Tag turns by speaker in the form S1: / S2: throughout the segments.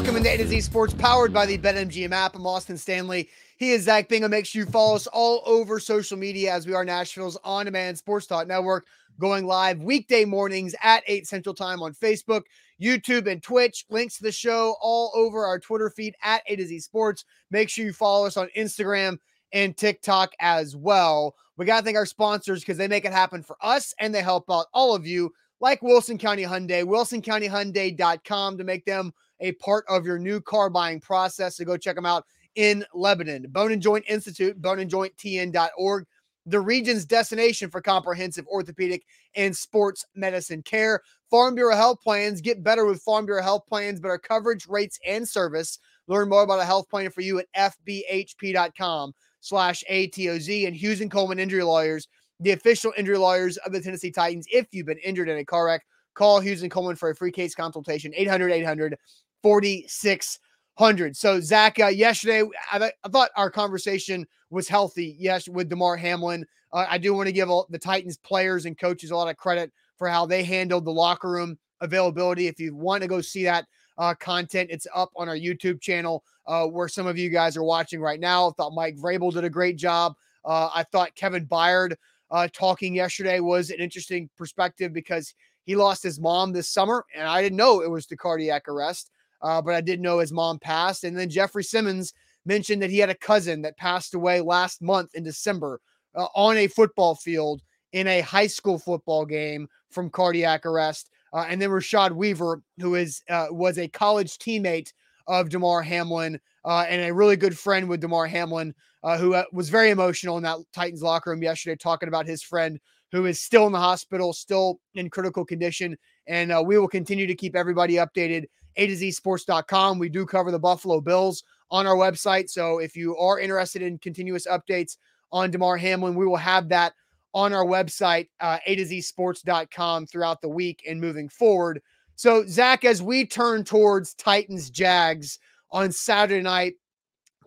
S1: Welcome into A to Z Sports, powered by the BetMGM app. I'm Austin Stanley. He is Zach Bingham. Make sure you follow us all over social media as we are Nashville's on demand sports talk network, going live weekday mornings at 8 Central Time on Facebook, YouTube, and Twitch. Links to the show all over our Twitter feed at A to Z Sports. Make sure you follow us on Instagram and TikTok as well. We got to thank our sponsors because they make it happen for us and they help out all of you, like Wilson County Hyundai, wilsoncountyhyundai.com to make them a part of your new car buying process. So go check them out in Lebanon. Bone and Joint Institute, boneandjointtn.org, the region's destination for comprehensive orthopedic and sports medicine care. Farm Bureau Health Plans. Get better with Farm Bureau Health Plans, better coverage, rates, and service. Learn more about a health plan for you at fbhp.com slash ATOZ and Hughes and Coleman Injury Lawyers, the official injury lawyers of the Tennessee Titans. If you've been injured in a car wreck, call Hughes and Coleman for a free case consultation, 800 800 4600. So, Zach, uh, yesterday, I, I, thought our conversation was healthy, yes, with Damar Hamlin. Uh, I do want to give the Titans players and coaches a lot of credit for how they handled the locker room availability. If you want to go see that uh, content, it's up on our YouTube channel uh, where some of you guys are watching right now. I thought Mike Vrabel did a great job. Uh, I thought Kevin Byard uh, talking yesterday was an interesting perspective because he lost his mom this summer, and I didn't know it was the cardiac arrest uh, but I did know his mom passed. And then Jeffrey Simmons mentioned that he had a cousin that passed away last month in December uh, on a football field in a high school football game from cardiac arrest. Uh, and then Rashad Weaver, who is uh, was a college teammate of Damar Hamlin uh, and a really good friend with Damar Hamlin, uh, who uh, was very emotional in that Titans locker room yesterday, talking about his friend who is still in the hospital, still in critical condition. And we will continue to keep everybody updated a to Z sports.com. We do cover the Buffalo Bills on our website. So if you are interested in continuous updates on Damar Hamlin, we will have that on our website, uh, A to Z sports.com throughout the week and moving forward. So, Zach, as we turn towards Titans Jags on Saturday night,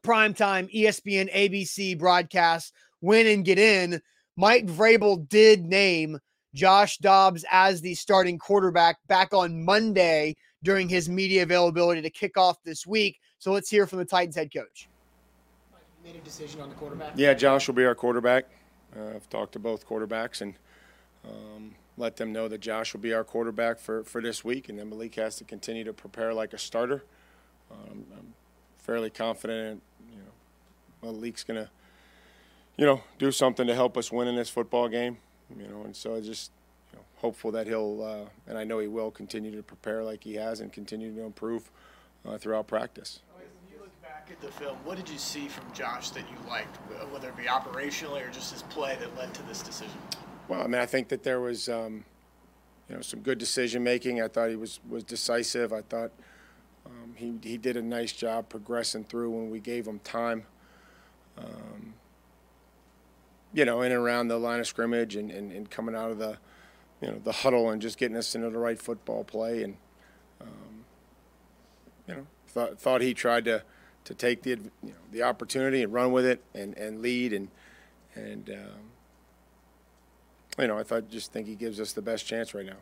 S1: primetime ESPN ABC broadcast, win and get in, Mike Vrabel did name Josh Dobbs as the starting quarterback back on Monday during his media availability to kick off this week. So let's hear from the Titans head coach.
S2: Made a decision on the quarterback.
S3: Yeah, Josh will be our quarterback. Uh, I've talked to both quarterbacks and um, let them know that Josh will be our quarterback for, for this week, and then Malik has to continue to prepare like a starter. Um, I'm fairly confident, you know, Malik's gonna, you know, do something to help us win in this football game. You know, and so I just hopeful that he'll, uh, and I know he will, continue to prepare like he has and continue to improve uh, throughout practice.
S2: When you look back at the film, what did you see from Josh that you liked, whether it be operationally or just his play that led to this decision?
S3: Well, I mean, I think that there was, um, you know, some good decision making. I thought he was was decisive. I thought um, he he did a nice job progressing through when we gave him time. Um, you know, in and around the line of scrimmage and, and, and coming out of the you know, the huddle and just getting us into the right football play. And, um, you know, thought, thought he tried to, to take the, you know, the opportunity and run with it and, and lead. And, and um, you know, I thought, just think he gives us the best chance right now.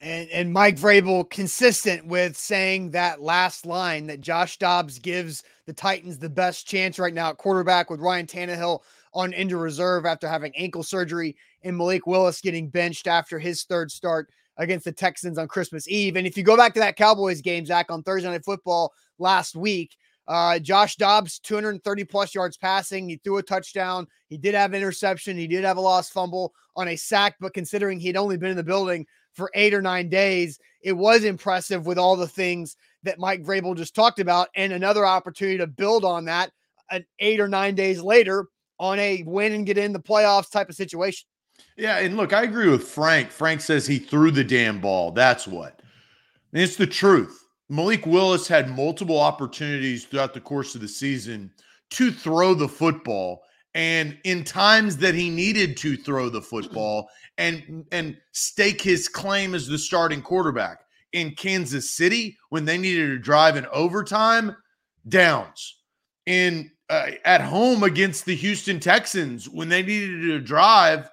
S1: And, and Mike Vrabel consistent with saying that last line that Josh Dobbs gives the Titans the best chance right now at quarterback with Ryan Tannehill on injured reserve after having ankle surgery and Malik Willis getting benched after his third start against the Texans on Christmas Eve. And if you go back to that Cowboys game, Zach, on Thursday Night Football last week, uh, Josh Dobbs, 230 plus yards passing. He threw a touchdown. He did have interception. He did have a lost fumble on a sack, but considering he'd only been in the building for eight or nine days, it was impressive with all the things that Mike Vrabel just talked about, and another opportunity to build on that. An eight or nine days later, on a win and get in the playoffs type of situation.
S4: Yeah, and look, I agree with Frank. Frank says he threw the damn ball. That's what. And it's the truth. Malik Willis had multiple opportunities throughout the course of the season to throw the football and in times that he needed to throw the football and and stake his claim as the starting quarterback in Kansas City when they needed to drive in overtime downs in uh, at home against the Houston Texans when they needed to drive,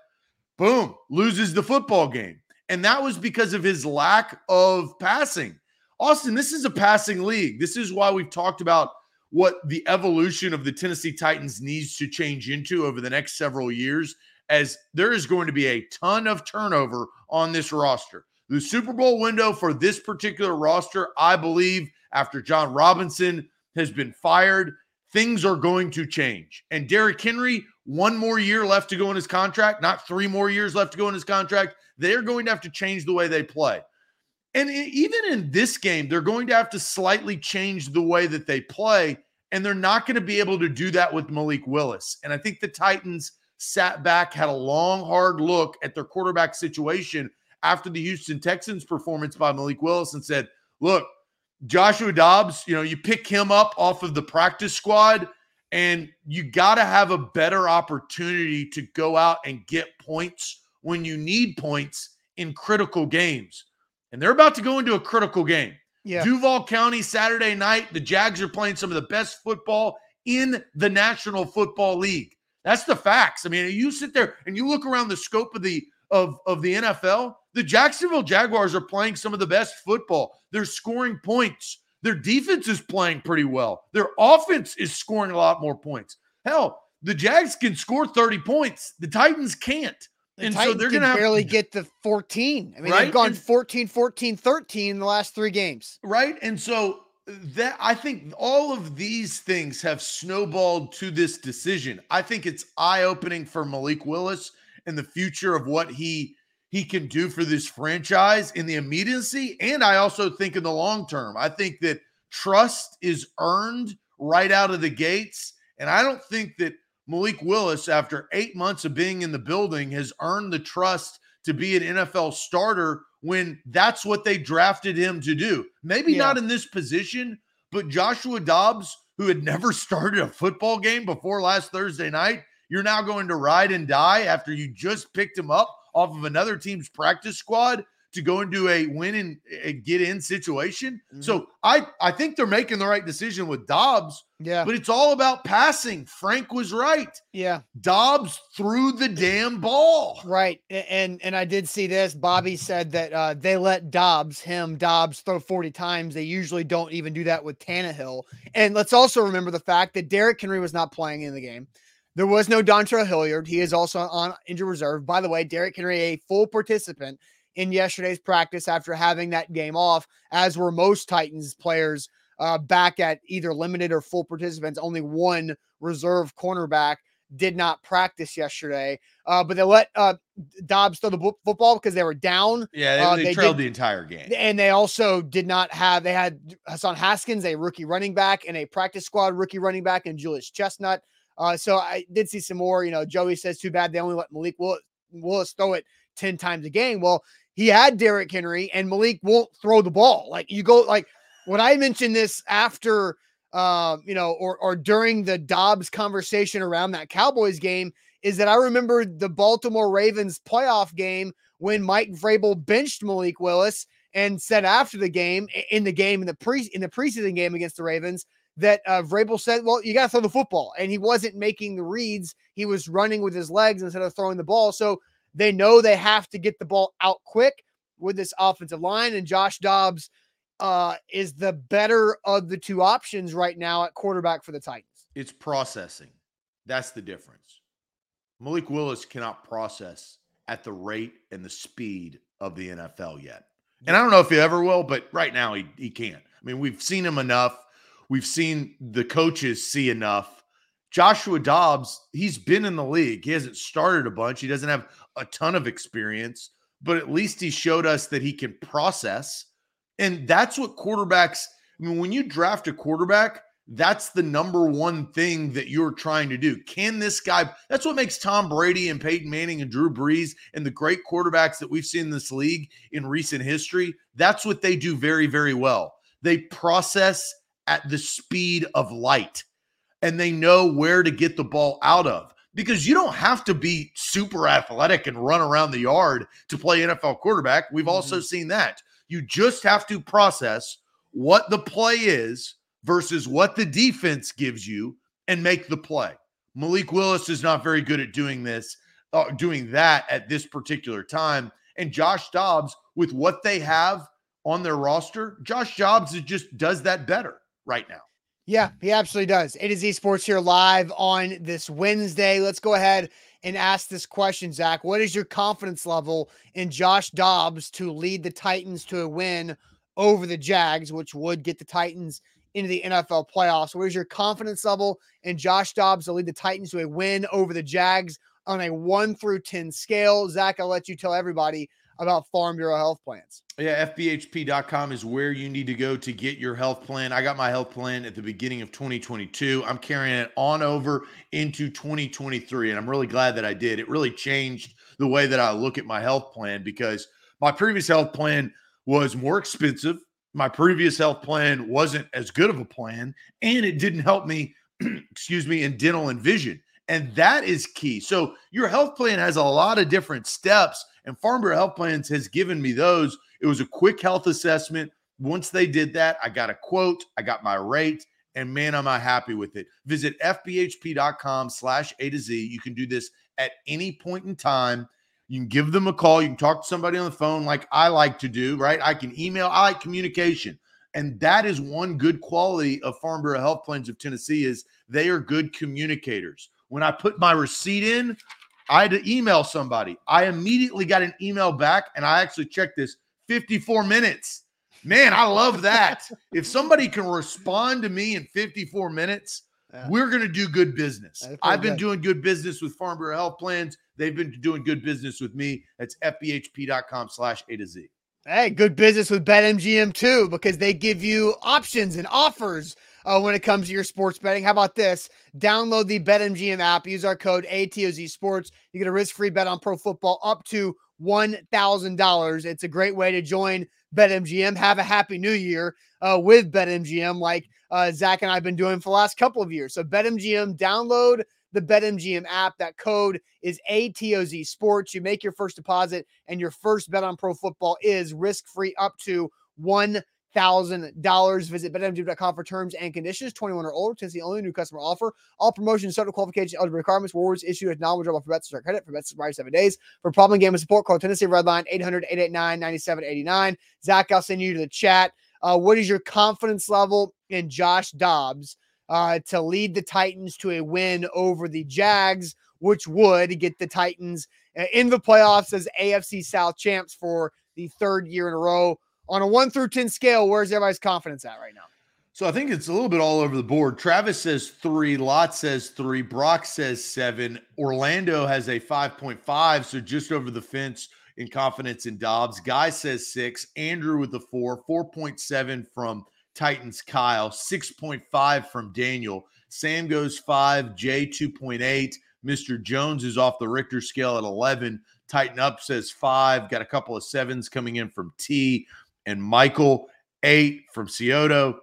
S4: boom, loses the football game. And that was because of his lack of passing. Austin, this is a passing league. This is why we've talked about what the evolution of the Tennessee Titans needs to change into over the next several years, as there is going to be a ton of turnover on this roster. The Super Bowl window for this particular roster, I believe, after Jon Robinson has been fired, things are going to change. And Derrick Henry, one more year left to go in his contract, not three more years left to go in his contract. They're going to have to change the way they play. And even in this game, they're going to have to slightly change the way that they play. And they're not going to be able to do that with Malik Willis. And I think the Titans sat back, had a long, hard look at their quarterback situation after the Houston Texans performance by Malik Willis and said, look, Joshua Dobbs, you know, you pick him up off of the practice squad and you got to have a better opportunity to go out and get points when you need points in critical games. And they're about to go into a critical game. Yeah. Duval County Saturday night, the Jags are playing some of the best football in the National Football League. That's the facts. I mean, you sit there and you look around the scope of the of, of the NFL, the Jacksonville Jaguars are playing some of the best football. They're scoring points. Their defense is playing pretty well. Their offense is scoring a lot more points. Hell, the Jags can score 30 points. The Titans can't.
S1: The and Titans so they're going to barely get the 14. I mean, right? they've gone 14, 14, 13 in the last three games.
S4: Right. And so uh, that I think all of these things have snowballed to this decision. I think it's eye-opening for Malik Willis and the future of what he he can do for this franchise in the immediacy. And I also think in the long term, I think that trust is earned right out of the gates. And I don't think that Malik Willis, after eight months of being in the building, has earned the trust to be an NFL starter when that's what they drafted him to do. Maybe yeah. not in this position, but Joshua Dobbs, who had never started a football game before last Thursday night, you're now going to ride and die after you just picked him up off of another team's practice squad to go into a win and, and get in situation. Mm-hmm. So I I think they're making the right decision with Dobbs.
S1: Yeah.
S4: But it's all about passing. Frank was right.
S1: Yeah.
S4: Dobbs threw the damn ball.
S1: Right. And and I did see this. Bobby said that uh, they let Dobbs, him, Dobbs throw 40 times. They usually don't even do that with Tannehill. And let's also remember the fact that Derrick Henry was not playing in the game. There was no Dontrell Hilliard. He is also on injured reserve. By the way, Derrick Henry, a full participant in yesterday's practice after having that game off, as were most Titans players uh, back at either limited or full participants. Only one reserve cornerback did not practice yesterday, uh, but they let uh, Dobbs throw the football because they were down.
S4: Yeah, they,
S1: uh,
S4: they, they trailed did, the entire game,
S1: and they also did not have. They had Hassan Haskins, a rookie running back, and a practice squad rookie running back, and Julius Chestnut. Uh, so I did see some more. You know, Joey says too bad they only let Malik Willis, Willis throw it 10 times a game. Well, he had Derrick Henry and Malik won't throw the ball. Like you go like when I mentioned this after um, you know, or or during the Dobbs conversation around that Cowboys game, is that I remember the Baltimore Ravens playoff game when Mike Vrabel benched Malik Willis and said after the game in the game in the pre in the preseason game against the Ravens that uh, Vrabel said, well, you got to throw the football. And he wasn't making the reads. He was running with his legs instead of throwing the ball. So they know they have to get the ball out quick with this offensive line. And Josh Dobbs uh, is the better of the two options right now at quarterback for the Titans.
S4: It's processing. That's the difference. Malik Willis cannot process at the rate and the speed of the NFL yet. And I don't know if he ever will, but right now he, he can't. I mean, we've seen him enough We've seen the coaches see enough. Joshua Dobbs, he's been in the league. He hasn't started a bunch. He doesn't have a ton of experience, but at least he showed us that he can process. And that's what quarterbacks, I mean, when you draft a quarterback, that's the number one thing that you're trying to do. Can this guy? That's what makes Tom Brady and Peyton Manning and Drew Brees and the great quarterbacks that we've seen in this league in recent history. That's what they do very, very well. They process at the speed of light and they know where to get the ball out of because you don't have to be super athletic and run around the yard to play NFL quarterback. We've mm-hmm. also seen that. You just have to process what the play is versus what the defense gives you and make the play. Malik Willis is not very good at doing this, uh, doing that at this particular time. And Josh Dobbs, with what they have on their roster, Josh Dobbs just does that better right now.
S1: Yeah, he absolutely does. A to Z Sports here live on this Wednesday. Let's go ahead and ask this question, Zach. What is your confidence level in Josh Dobbs to lead the Titans to a win over the Jags, which would get the Titans into the NFL playoffs? Where's your confidence level in Josh Dobbs to lead the Titans to a win over the Jags on a one through 10 scale? Zach, I'll let you tell everybody about Farm Bureau health plans.
S4: Yeah, FBHP.com is where you need to go to get your health plan. I got my health plan at the beginning of 2022. I'm carrying it on over into 2023, and I'm really glad that I did. It really changed the way that I look at my health plan because my previous health plan was more expensive. My previous health plan wasn't as good of a plan, and it didn't help me, excuse me, in dental and vision. And that is key. So, your health plan has a lot of different steps and Farm Bureau Health Plans has given me those. It was a quick health assessment. Once they did that, I got a quote, I got my rate, and man, am I happy with it. Visit fbhp.com slash A to Z. You can do this at any point in time. You can give them a call. You can talk to somebody on the phone like I like to do, right? I can email. I like communication. And that is one good quality of Farm Bureau Health Plans of Tennessee is they are good communicators. When I put my receipt in, I had to email somebody. I immediately got an email back, and I actually checked this 54 minutes. Man, I love that. if somebody can respond to me in 54 minutes, yeah. we're going to do good business. I've been good. doing good business with Farm Bureau Health Plans. They've been doing good business with me. That's fbhp.com slash A to Z.
S1: Hey, good business with BetMGM too, because they give you options and offers uh, when it comes to your sports betting. How about this? Download the BetMGM app, use our code ATOZ Sports. You get a risk free bet on pro football up to $1,000. It's a great way to join BetMGM. Have a happy new year uh, with BetMGM, like uh, Zach and I have been doing for the last couple of years. So, BetMGM, download the BetMGM app. That code is ATOZ Sports. You make your first deposit, and your first bet on pro football is risk free up to one thousand dollars. Visit betmgm.com for terms and conditions. 21 or older. Tennessee only new customer offer. All promotions, subject qualification, eligibility requirements, rewards issued as knowledgeable for bets start credit for bets expire seven days. For problem game support, call Tennessee Red Line 800-889-9789. Zach, I'll send you to the chat. Uh, what is your confidence level in Josh Dobbs uh, to lead the Titans to a win over the Jags, which would get the Titans uh, in the playoffs as AFC South champs for the third year in a row? On a one through 10 scale, where's everybody's confidence at right now?
S4: So I think it's a little bit all over the board. Travis says three, Lot says three, Brock says seven, Orlando has a 5.5, so just over the fence in confidence in Dobbs. Guy says six, Andrew with the four, 4.7 from Titans Kyle, 6.5 from Daniel. Sam goes five, Jay 2.8. Mr. Jones is off the Richter scale at 11. Tighten up says five. Got a couple of sevens coming in from T and Michael, eight from Scioto.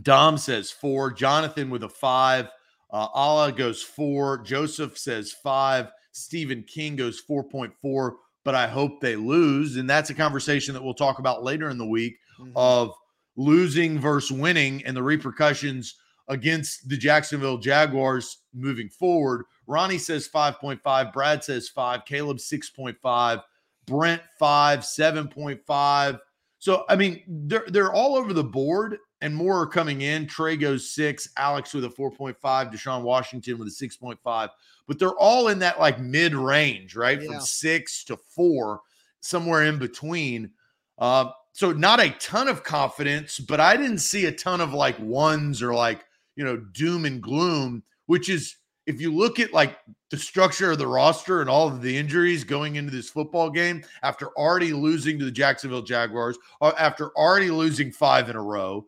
S4: Dom says four. Jonathan with a five. Uh, Allah goes four. Joseph says five. Stephen King goes 4.4, but I hope they lose. And that's a conversation that we'll talk about later in the week mm-hmm. of losing versus winning and the repercussions against the Jacksonville Jaguars moving forward. Ronnie says 5.5. Brad says five. Caleb 6.5. Brent 5, 7.5. So I mean, they're they're all over the board, and more are coming in. Trey goes six, Alex with a four point five, Deshaun Washington with a six point five, but they're all in that like mid range, right, yeah. from six to four, somewhere in between. Uh, so not a ton of confidence, but I didn't see a ton of like ones or like you know doom and gloom, which is if you look at like the structure of the roster and all of the injuries going into this football game after already losing to the Jacksonville Jaguars, uh, after already losing five in a row,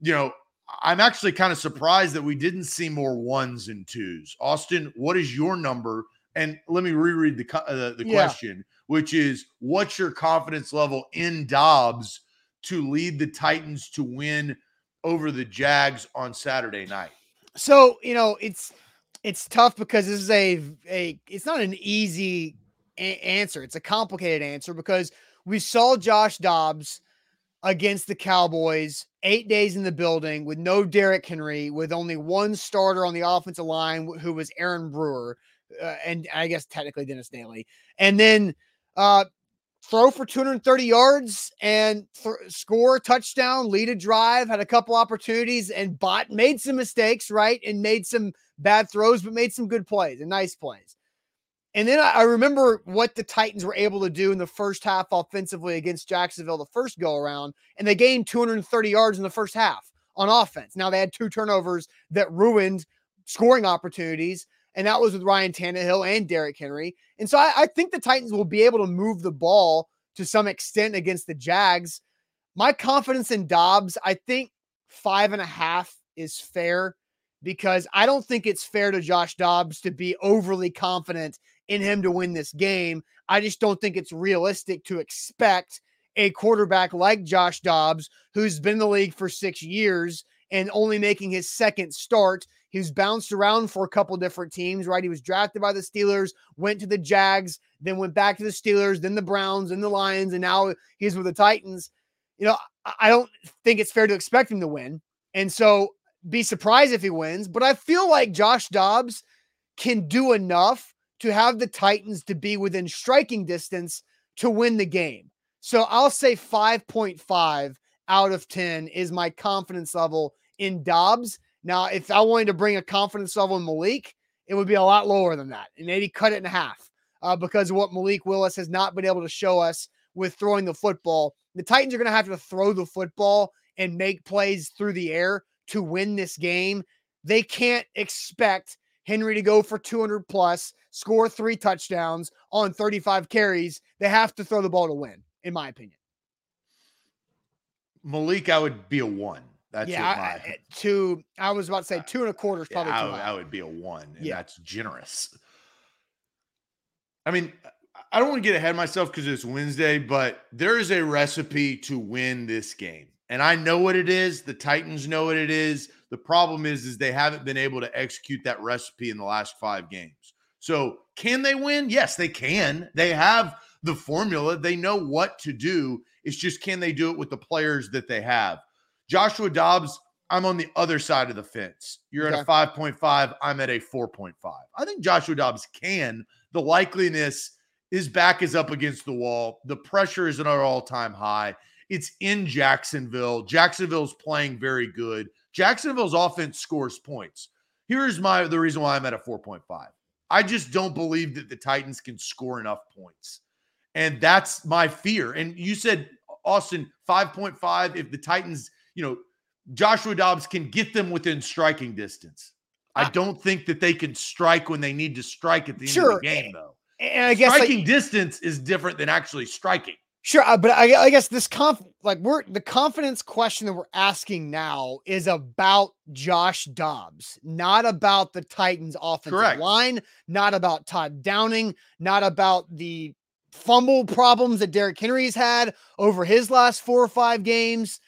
S4: you know, I'm actually kind of surprised that we didn't see more ones and twos. Austin, what is your number? And let me reread the uh, the yeah. question, which is, what's your confidence level in Dobbs to lead the Titans to win over the Jags on Saturday night?
S1: So you know, it's it's tough because this is a a it's not an easy a- answer. It's a complicated answer because we saw Josh Dobbs against the Cowboys eight days in the building with no Derrick Henry, with only one starter on the offensive line who was Aaron Brewer, uh, and I guess technically Dennis Daly, and then uh, throw for 230 yards and th- score a touchdown, lead a drive, had a couple opportunities, and Bot made some mistakes, right? And made some bad throws, but made some good plays and nice plays. And then I, I remember what the Titans were able to do in the first half offensively against Jacksonville the first go around, and they gained 230 yards in the first half on offense. Now they had two turnovers that ruined scoring opportunities, and that was with Ryan Tannehill and Derrick Henry. And so I, I, think the Titans will be able to move the ball to some extent against the Jags. My confidence in Dobbs, I think five and a half is fair because I don't think it's fair to Josh Dobbs to be overly confident in him to win this game. I just don't think it's realistic to expect a quarterback like Josh Dobbs, who's been in the league for six years and only making his second start. He's bounced around for a couple different teams, right? He was drafted by the Steelers, went to the Jags, then went back to the Steelers, then the Browns, and the Lions, and now he's with the Titans. You know, I don't think it's fair to expect him to win. And so be surprised if he wins, but I feel like Josh Dobbs can do enough to have the Titans to be within striking distance to win the game. So I'll say 5.5 out of 10 is my confidence level in Dobbs. Now, if I wanted to bring a confidence level in Malik, it would be a lot lower than that and maybe cut it in half uh, because of what Malik Willis has not been able to show us with throwing the football. The Titans are going to have to throw the football and make plays through the air to win this game. They can't expect Henry to go for 200 plus, score three touchdowns on 35 carries. They have to throw the ball to win, in my opinion.
S4: Malik, I would be a one. That's
S1: yeah, I, eh, two. I was about to say uh, two and a quarter is probably.
S4: Yeah, I, I, would be a one, and yeah. that's generous. I mean, I don't want to get ahead of myself because it's Wednesday, but there is a recipe to win this game, and I know what it is. The Titans know what it is. The problem is, is they haven't been able to execute that recipe in the last five games. So, can they win? Yes, they can. They have the formula. They know what to do. It's just can they do it with the players that they have? Joshua Dobbs, I'm on the other side of the fence. You're okay. at a 5.5. I'm at a 4.5. I think Joshua Dobbs can. The likeliness, his back is up against the wall. The pressure is at an all time high. It's in Jacksonville. Jacksonville's playing very good. Jacksonville's offense scores points. Here's my the reason why I'm at a 4.5. I just don't believe that the Titans can score enough points. And that's my fear. And you said, Austin, 5.5. If the Titans you know, Joshua Dobbs can get them within striking distance. I don't think that they can strike when they need to strike at the end sure. of the game, though.
S1: And I guess
S4: striking
S1: like,
S4: distance is different than actually striking.
S1: Sure, uh, but I, I, guess this conf like we're the confidence question that we're asking now is about Josh Dobbs, not about the Titans' offensive Correct. line, not about Todd Downing, not about the fumble problems that Derrick Henry's had over his last four or five games.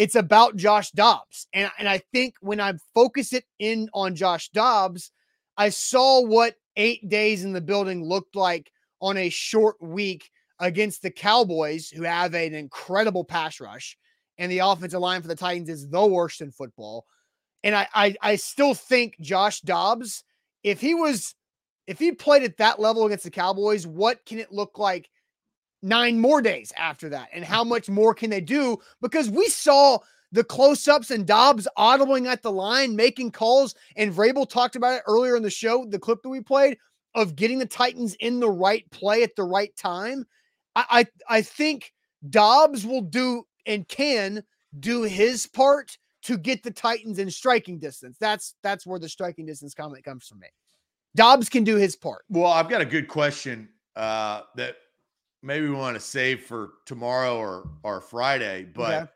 S1: It's about Josh Dobbs. And, and I think when I focus it in on Josh Dobbs, I saw what eight days in the building looked like on a short week against the Cowboys, who have an incredible pass rush, and the offensive line for the Titans is the worst in football. And I, I, I still think Josh Dobbs, if he was, if he played at that level against the Cowboys, what can it look like nine more days after that. And how much more can they do? Because we saw the close ups and Dobbs audibling at the line, making calls. And Vrabel talked about it earlier in the show, the clip that we played of getting the Titans in the right play at the right time. I, I, I think Dobbs will do and can do his part to get the Titans in striking distance. That's that's where the striking distance comment comes from me. Dobbs can do his part.
S4: Well, I've got a good question uh, that maybe we want to save for tomorrow or or Friday, but okay.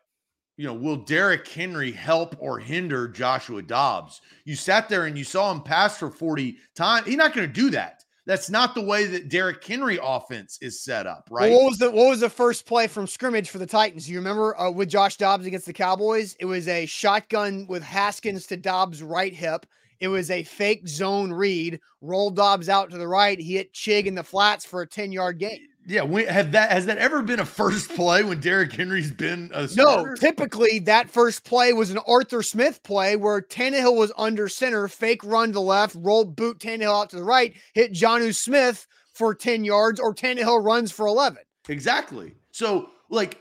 S4: you know, will Derrick Henry help or hinder Joshua Dobbs? You sat there and you saw him pass for 40 times. He's not going to do that. That's not the way that Derrick Henry offense is set up, right?
S1: Well, what was the what was the first play from scrimmage for the Titans? You remember uh, with Josh Dobbs against the Cowboys? It was a shotgun with Haskins to Dobbs' right hip. It was a fake zone read. Roll Dobbs out to the right. He hit Chig in the flats for a 10 yard gain.
S4: Yeah, we, have that has that ever been a first play when Derrick Henry's been a
S1: starter? No, typically that first play was an Arthur Smith play where Tannehill was under center, fake run to the left, roll boot Tannehill out to the right, hit Jonnu Smith for 10 yards, or Tannehill runs for 11.
S4: Exactly. So, like,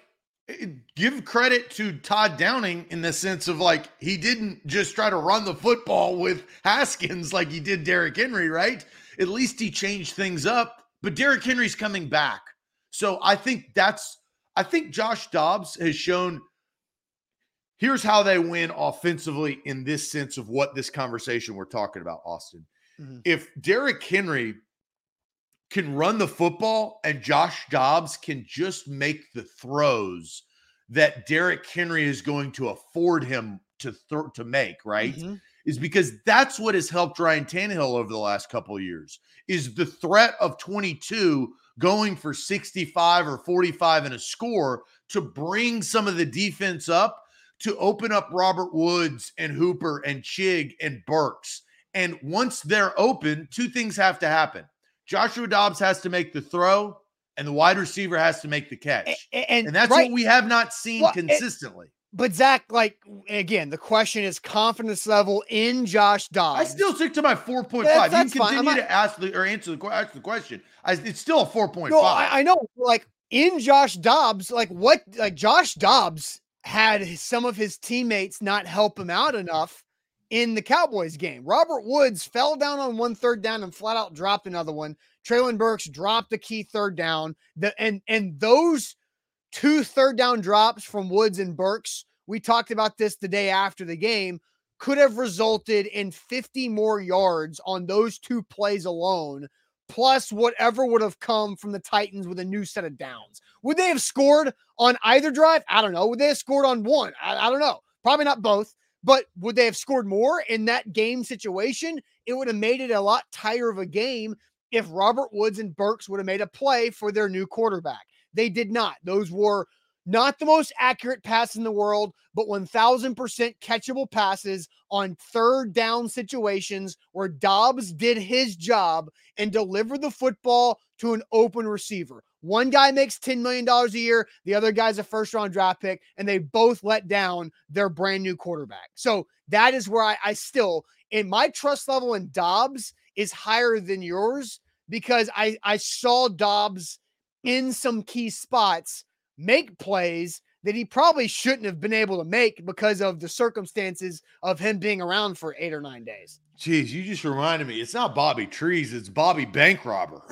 S4: eh, give credit to Todd Downing in the sense of like he didn't just try to run the football with Haskins like he did Derrick Henry, right? At least he changed things up. But Derrick Henry's coming back. So I think that's I think Josh Dobbs has shown here's how they win offensively in this sense of what this conversation we're talking about, Austin. Mm-hmm. If Derrick Henry can run the football and Josh Dobbs can just make the throws that Derrick Henry is going to afford him to th- to make, right? Mm-hmm. Is because that's what has helped Ryan Tannehill over the last couple of years. Is the threat of 22 going for 65 or 45 and a score to bring some of the defense up to open up Robert Woods and Hooper and Chig and Burks. And once they're open, two things have to happen. Joshua Dobbs has to make the throw, and the wide receiver has to make the catch.
S1: And, and,
S4: and that's right. what we have not seen well, consistently.
S1: But Zach, like again, the question is confidence level in Josh Dobbs.
S4: I still stick to my four point five. You can continue not, to ask the or answer the ask the question. I, it's still a four point
S1: no, five. I, I know, like in Josh Dobbs, like what, like Josh Dobbs had some of his teammates not help him out enough in the Cowboys game. Robert Woods fell down on one third down and flat out dropped another one. Treylon Burks dropped a key third down. The, and and those two third down drops from Woods and Burks, we talked about this the day after the game, could have resulted in 50 more yards on those two plays alone plus whatever would have come from the Titans with a new set of downs. Would they have scored on either drive? I don't know. Would they have scored on one? I, I don't know. Probably not both, but would they have scored more in that game situation? It would have made it a lot tighter of a game if Robert Woods and Burks would have made a play for their new quarterback. They did not. Those were not the most accurate pass in the world, but 1000% catchable passes on third down situations where Dobbs did his job and delivered the football to an open receiver. One guy makes $10 million a year, the other guy's a first round draft pick, and they both let down their brand new quarterback. So that is where I, I still, in my trust level in Dobbs is higher than yours because I, I saw Dobbs in some key spots make plays that he probably shouldn't have been able to make because of the circumstances of him being around for eight or nine days.
S4: Jeez, you just reminded me. It's not Bobby Trees, it's Bobby Bank Robber.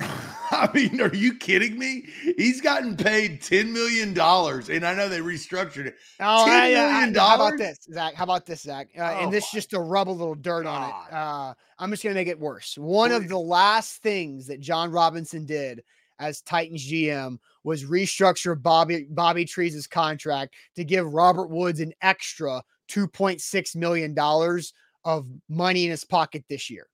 S4: I mean, are you kidding me? He's gotten paid $10 million, and I know they restructured it.
S1: Oh, $10 million How about this, Zach? How about this, Zach? Uh, oh, and this just to rub a little dirt God. on it. Uh, I'm just going to make it worse. One Please. of the last things that Jon Robinson did as Titans GM was restructure Bobby Bobby Trees' contract to give Robert Woods an extra 2.6 million dollars of money in his pocket this year.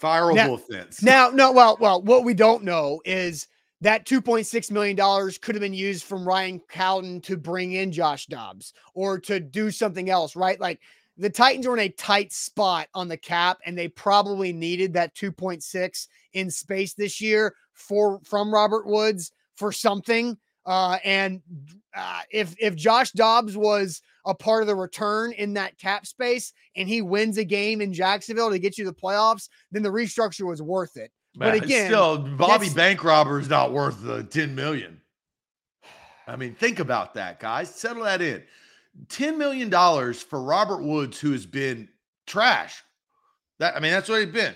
S4: Fireable
S1: now,
S4: offense.
S1: Now, no, well, well, what we don't know is that 2.6 million dollars could have been used from Ryan Cowden to bring in Josh Dobbs or to do something else, right? Like the Titans were in a tight spot on the cap and they probably needed that 2.6 in space this year for from Robert Woods for something. Uh, and uh, if if Josh Dobbs was a part of the return in that cap space and he wins a game in Jacksonville to get you the playoffs, then the restructure was worth it. but again,
S4: still Bobby Bank Robber is not worth the 10 million. I mean, think about that, guys. Settle that in. $10 million for Robert Woods, who has been trash. That I mean, that's what he's been.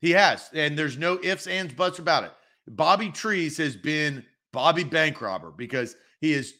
S4: He has, and there's no ifs, ands, buts about it. Bobby Trees has been Bobby Bank Robber because he is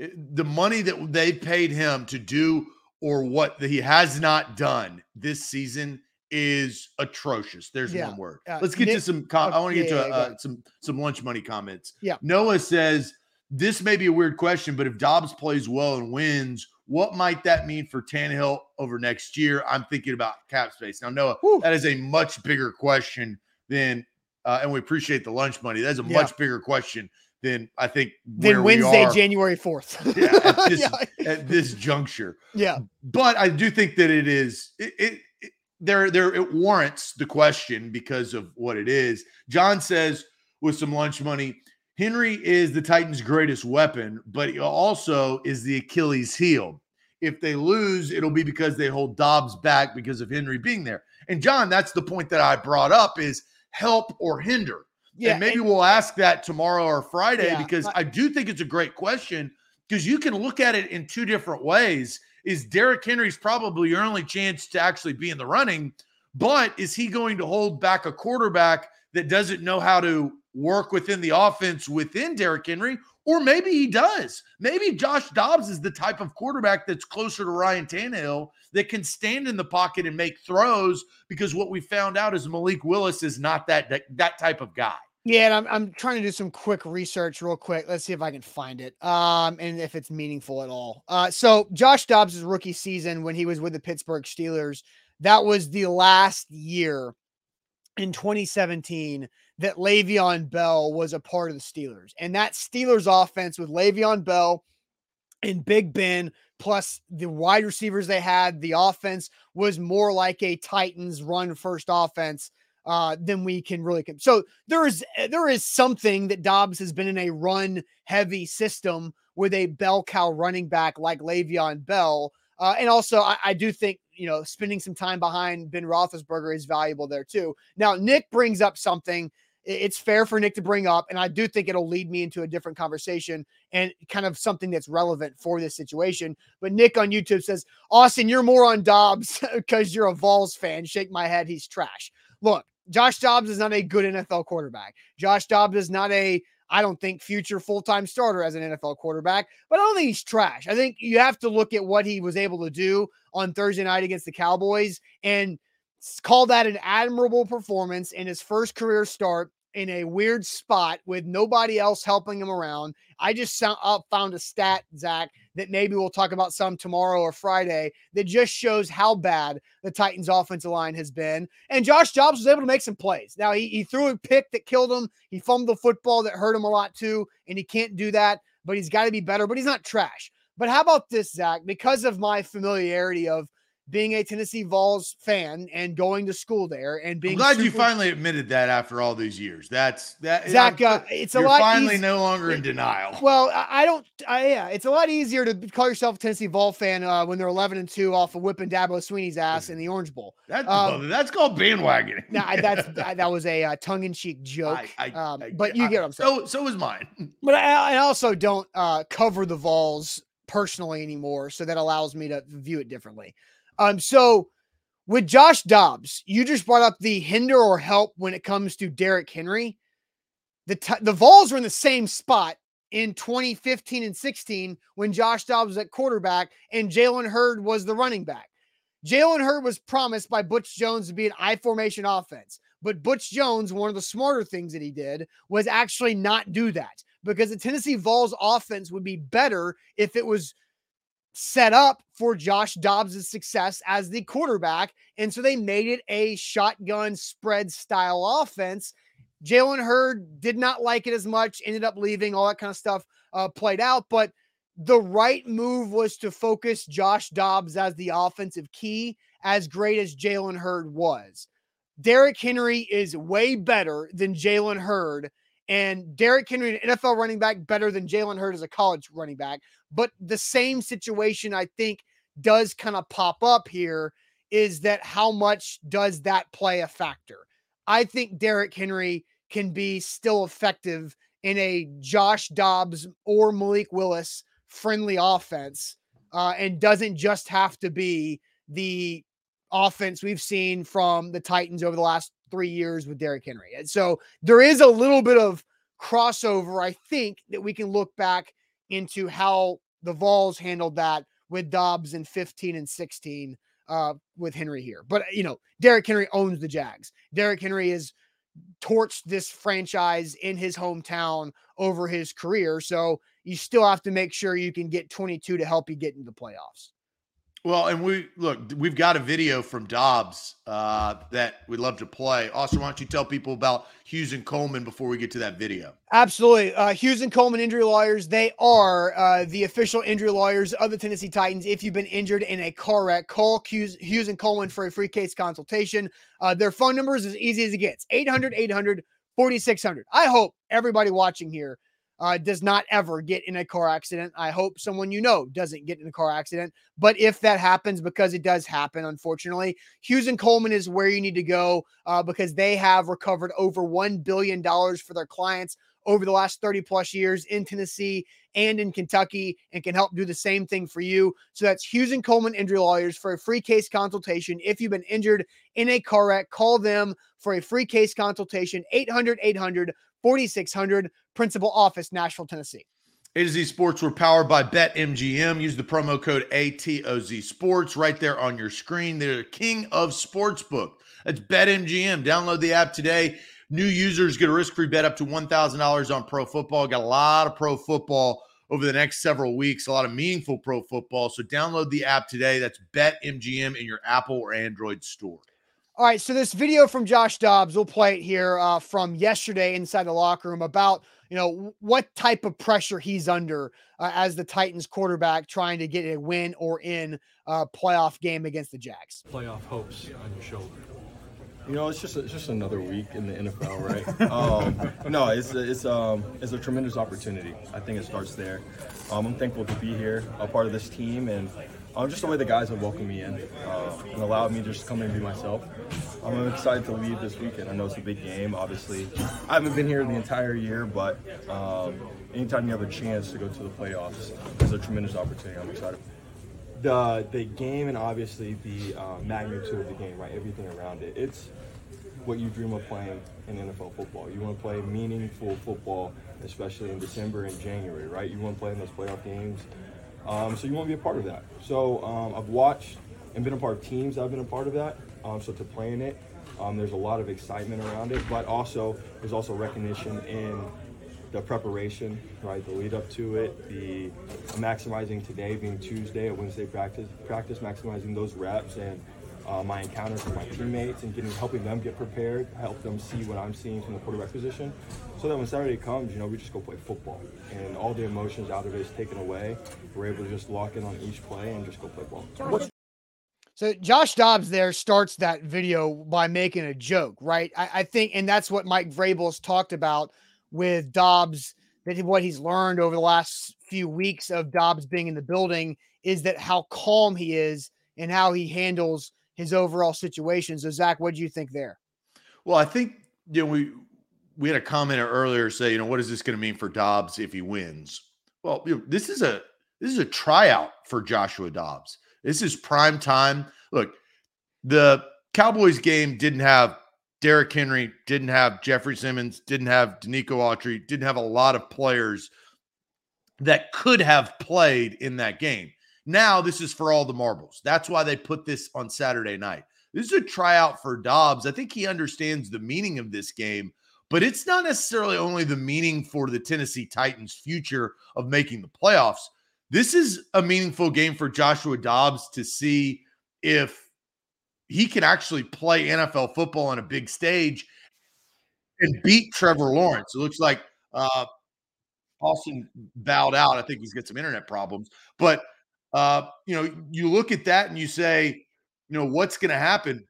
S4: eh, the money that they paid him to do or what he has not done this season is atrocious. There's yeah. one word. Uh, Let's get Nick, to some. Com- I want to get yeah, to uh, some some lunch money comments.
S1: Yeah.
S4: Noah says this may be a weird question, but if Dobbs plays well and wins, what might that mean for Tannehill over next year? I'm thinking about cap space. Now, Noah, that is a much bigger question than, uh, and we appreciate the lunch money. That's a yeah. much bigger question than I think
S1: than Wednesday, January 4th.
S4: yeah, at, this, yeah. at this juncture.
S1: Yeah.
S4: But I do think that it is, it, it, it there, there, it warrants the question because of what it is. John says, with some lunch money, Henry is the Titans' greatest weapon, but he also is the Achilles heel. If they lose, it'll be because they hold Dobbs back because of Henry being there. And John, that's the point that I brought up is help or hinder.
S1: Yeah,
S4: and maybe
S1: and-
S4: we'll ask that tomorrow or Friday
S1: Yeah,
S4: because
S1: I-
S4: I do think it's a great question because you can look at it in two different ways. Is Derrick Henry's probably your only chance to actually be in the running, but is he going to hold back a quarterback that doesn't know how to work within the offense within Derrick Henry? Or maybe he does. Maybe Josh Dobbs is the type of quarterback that's closer to Ryan Tannehill that can stand in the pocket and make throws because what we found out is Malik Willis is not that that, that type of guy.
S1: Yeah, and I'm I'm trying to do some quick research real quick. Let's see if I can find it. Um, and if it's meaningful at all. Uh, so Josh Dobbs' rookie season when he was with the Pittsburgh Steelers, that was the last year in 2017 that Le'Veon Bell was a part of the Steelers. And that Steelers offense with Le'Veon Bell and Big Ben, plus the wide receivers they had, the offense was more like a Titans run first offense uh, than we can really. So there is there is something that Dobbs has been in a run heavy system with a bell cow running back like Le'Veon Bell. Uh, and also, I, I do think you know spending some time behind Ben Roethlisberger is valuable there too. Now, Nick brings up something. It's fair for Nick to bring up, and I do think it'll lead me into a different conversation and kind of something that's relevant for this situation. But Nick on YouTube says, Austin, you're more on Dobbs because you're a Vols fan. Shake my head. He's trash. Look, Josh Dobbs is not a good NFL quarterback. Josh Dobbs is not a, I don't think, future full time starter as an NFL quarterback, but I don't think he's trash. I think you have to look at what he was able to do on Thursday night against the Cowboys and call that an admirable performance in his first career start in a weird spot with nobody else helping him around. I just uh, found a stat, Zach, that maybe we'll talk about some tomorrow or Friday that just shows how bad the Titans' offensive line has been. And Josh Dobbs was able to make some plays. Now, he, he threw a pick that killed him. He fumbled the football that hurt him a lot too. And he can't do that, but he's got to be better, but he's not trash. But how about this, Zach? Because of my familiarity of being a Tennessee Vols fan and going to school there and being
S4: I'm glad you finally admitted that after all these years. That's that.
S1: Zach, uh, it's a
S4: you're
S1: lot
S4: finally
S1: eas-
S4: no longer in denial.
S1: Well, I don't. I, yeah, it's a lot easier to call yourself a Tennessee Vol fan uh, when they're 11 and two off of whipping Dabo Swinney's ass in the Orange Bowl.
S4: That's
S1: um,
S4: that's called bandwagoning.
S1: Now I- that's that, that was a uh, tongue-in-cheek joke,
S4: I- I-
S1: um, but you get what I'm saying.
S4: So so is mine.
S1: But I, I also don't uh, cover the Vols personally anymore, so that allows me to view it differently. Um, so with Josh Dobbs, you just brought up the hinder or help when it comes to Derrick Henry. The t- the Vols were in the same spot in 2015 and 16 when Josh Dobbs was at quarterback and Jalen Hurd was the running back. Jalen Hurd was promised by Butch Jones to be an I formation offense, but Butch Jones, one of the smarter things that he did was actually not do that because the Tennessee Vols offense would be better if it was set up for Josh Dobbs' success as the quarterback. And so they made it a shotgun spread style offense. Jalen Hurd did not like it as much, ended up leaving, all that kind of stuff uh, played out. But the right move was to focus Josh Dobbs as the offensive key, as great as Jalen Hurd was. Derrick Henry is way better than Jalen Hurd. And Derrick Henry, an NFL running back, better than Jalen Hurd as a college running back. But the same situation, I think, does kind of pop up here is that how much does that play a factor? I think Derrick Henry can be still effective in a Josh Dobbs or Malik Willis friendly offense uh, and doesn't just have to be the offense we've seen from the Titans over the last three years with Derrick Henry. And so there is a little bit of crossover, I think, that we can look back into how the Vols handled that with Dobbs in 15 and 16 uh, with Henry here. But, you know, Derrick Henry owns the Jags. Derrick Henry has torched this franchise in his hometown over his career. So you still have to make sure you can get 22 to help you get into the playoffs.
S4: Well, and we look, we've got a video from Dobbs uh, that we'd love to play. Austin, why don't you tell people about Hughes and Coleman before we get to that video?
S1: Absolutely. Uh, Hughes and Coleman injury lawyers, they are uh, the official injury lawyers of the Tennessee Titans. If you've been injured in a car wreck, call Hughes, Hughes and Coleman for a free case consultation. Uh, their phone number is as easy as it gets 800 800 4600. I hope everybody watching here uh, does not ever get in a car accident. I hope someone you know doesn't get in a car accident. But if that happens, because it does happen, unfortunately, Hughes and Coleman is where you need to go uh, because they have recovered over $1 billion for their clients over the last 30 plus years in Tennessee and in Kentucky and can help do the same thing for you. So that's Hughes and Coleman Injury Lawyers for a free case consultation. If you've been injured in a car wreck, call them for a free case consultation 800 800 4600 Principal Office, Nashville, Tennessee.
S4: A to Z Sports, we're powered by BetMGM. Use the promo code ATOZ Sports right there on your screen. They're the king of sportsbook. That's BetMGM. Download the app today. New users get a risk free bet up to $1,000 on pro football. Got a lot of pro football over the next several weeks, a lot of meaningful pro football. So download the app today. That's BetMGM in your Apple or Android store.
S1: All right, so this video from Josh Dobbs, we'll play it here uh, from yesterday inside the locker room about you know what type of pressure he's under uh, as the Titans quarterback trying to get a win or in a playoff game against the Jags.
S5: Playoff hopes on your shoulder.
S6: You know, it's just it's just another week in the NFL, right? um, no, it's it's um it's a tremendous opportunity. I think it starts there. Um, I'm thankful to be here, a part of this team, and um, just the way the guys have welcomed me in uh, and allowed me to just come in and be myself. I'm excited to leave this weekend. I know it's a big game. Obviously, I haven't been here the entire year, but um, anytime you have a chance to go to the playoffs, it's a tremendous opportunity. I'm excited. The the game and obviously the uh, magnitude of the game, right? Everything around it. It's what you dream of playing in NFL football. You want to play meaningful football, especially in December and January, right? You want to play in those playoff games. Um, so you want to be a part of that. So um, I've watched and been a part of teams I've been a part of that. Um, so to play in it, um, there's a lot of excitement around it, but also there's also recognition in the preparation, right? The lead up to it, the maximizing today being Tuesday, a Wednesday practice, practice maximizing those reps and uh, my encounters with my teammates and getting helping them get prepared, help them see what I'm seeing from the quarterback position, so that when Saturday comes, you know, we just go play football and all the emotions out of it is taken away. We're able to just lock in on each play and just go play ball. What's
S1: so Josh Dobbs there starts that video by making a joke, right? I, I think, and that's what Mike Vrabel's talked about with Dobbs. That what he's learned over the last few weeks of Dobbs being in the building is that how calm he is and how he handles his overall situation. So Zach, what do you think there?
S4: Well, I think you know we we had a commenter earlier say, you know, what is this going to mean for Dobbs if he wins? Well, you know, this is a this is a tryout for Joshua Dobbs. This is prime time. Look, the Cowboys game didn't have Derrick Henry, didn't have Jeffrey Simmons, didn't have Denico Autry, didn't have a lot of players that could have played in that game. Now this is for all the marbles. That's why they put this on Saturday night. This is a tryout for Dobbs. I think he understands the meaning of this game, but it's not necessarily only the meaning for the Tennessee Titans' future of making the playoffs. This is a meaningful game for Joshua Dobbs to see if he can actually play NFL football on a big stage and beat Trevor Lawrence. It looks like uh, Austin bowed out. I think he's got some internet problems, but uh, you know, you look at that and you say, you know, what's going to happen?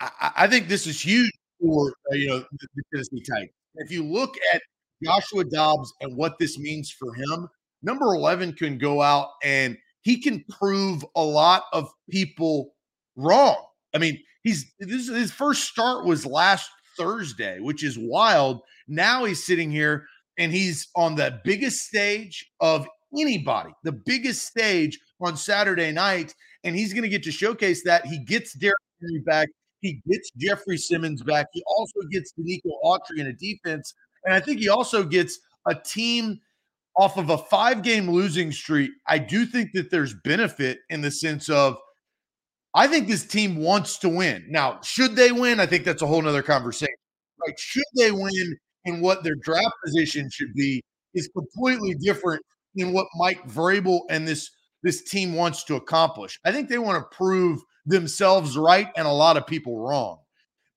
S4: I, I, think this is huge for uh, you know the, the Tennessee Titans. If you look at Joshua Dobbs and what this means for him, number 11 can go out and he can prove a lot of people wrong. I mean, he's this, his first start was last Thursday, which is wild. Now he's sitting here and he's on the biggest stage of anybody, the biggest stage on Saturday night, and he's going to get to showcase that. He gets Derrick Henry back, he gets Jeffrey Simmons back, he also gets Denico Autry in a defense, and I think he also gets a team off of a five game losing streak. I do think that there's benefit in the sense of I think this team wants to win. Now, should they win? I think that's a whole nother conversation. Like, should they win and what their draft position should be is completely different than what Mike Vrabel and this this team wants to accomplish. I think they want to prove themselves right and a lot of people wrong.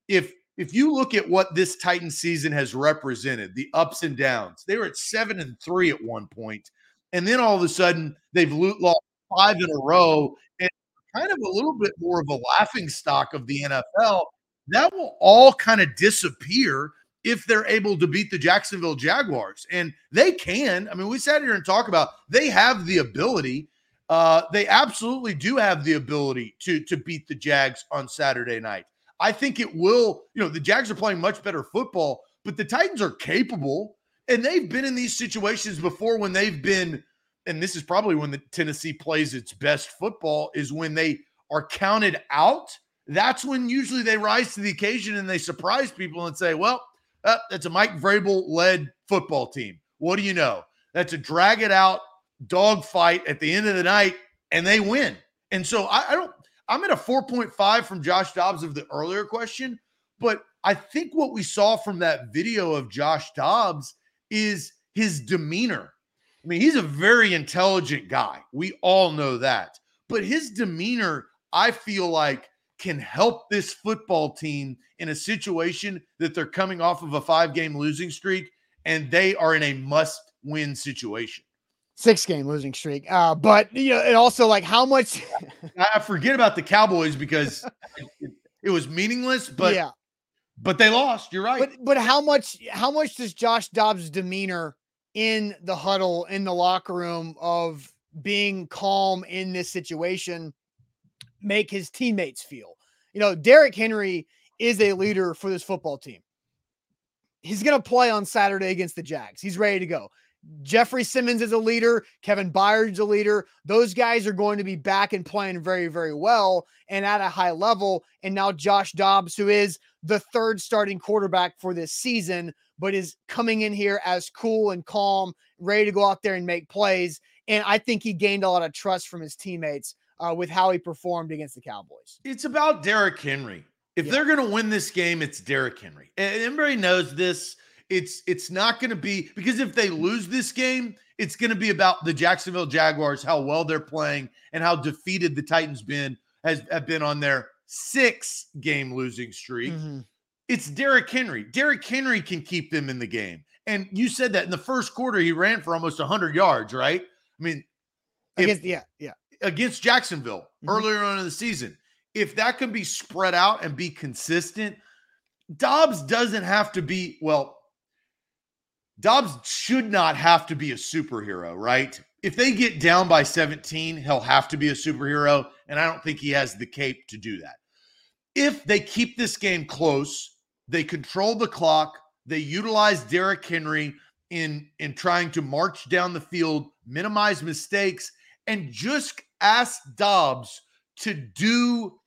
S4: If if you look at what this Titan season has represented, the ups and downs, they were at seven and three at one point, and then all of a sudden they've lost five in a row and kind of a little bit more of a laughing stock of the NFL. That will all kind of disappear if they're able to beat the Jacksonville Jaguars. And they can. I mean, we sat here and talk about they have the ability. Uh, they absolutely do have the ability to to beat the Jags on Saturday night. I think it will. You know, the Jags are playing much better football, but the Titans are capable, and they've been in these situations before when they've been. And this is probably when the Tennessee plays its best football is when they are counted out. That's when usually they rise to the occasion and they surprise people and say, "Well, uh, that's a Mike Vrabel led football team." What do you know? That's a drag it out dogfight at the end of the night, and they win. And so I, I don't. I'm at a 4.5 from Josh Dobbs of the earlier question, but I think what we saw from that video of Josh Dobbs is his demeanor. I mean, he's a very intelligent guy. We all know that. But his demeanor, I feel like, can help this football team in a situation that they're coming off of a five game losing streak and they are in a must win situation.
S1: Six game losing streak. Uh, but, you know, and also like how much.
S4: I forget about the Cowboys because it, it, was meaningless, but.
S1: Yeah.
S4: But they lost. You're right.
S1: But but how much how much does Josh Dobbs' demeanor in the huddle in the locker room of being calm in this situation make his teammates feel? You know, Derrick Henry is a leader for this football team. He's going to play on Saturday against the Jags. He's ready to go. Jeffrey Simmons is a leader. Kevin Byard's a leader. Those guys are going to be back and playing very, very well and at a high level. And now Josh Dobbs, who is the third starting quarterback for this season, but is coming in here as cool and calm, ready to go out there and make plays. And I think he gained a lot of trust from his teammates uh, with how he performed against the Cowboys.
S4: It's about Derrick Henry. If yeah. they're going to win this game, it's Derrick Henry. And everybody knows this. It's it's not going to be because if they lose this game, it's going to be about the Jacksonville Jaguars, how well they're playing, and how defeated the Titans been has have been on their six game losing streak. Mm-hmm. It's Derrick Henry. Derrick Henry can keep them in the game. And you said that in the first quarter, he ran for almost 100 yards, right? I mean,
S1: if, yeah, yeah.
S4: Against Jacksonville mm-hmm. earlier on in the season. If that can be spread out and be consistent, Dobbs doesn't have to be, well, Dobbs should not have to be a superhero, right? If they get down by 17, he'll have to be a superhero. And I don't think he has the cape to do that. If they keep this game close, they control the clock, they utilize Derrick Henry in, in trying to march down the field, minimize mistakes, and just ask Dobbs to do,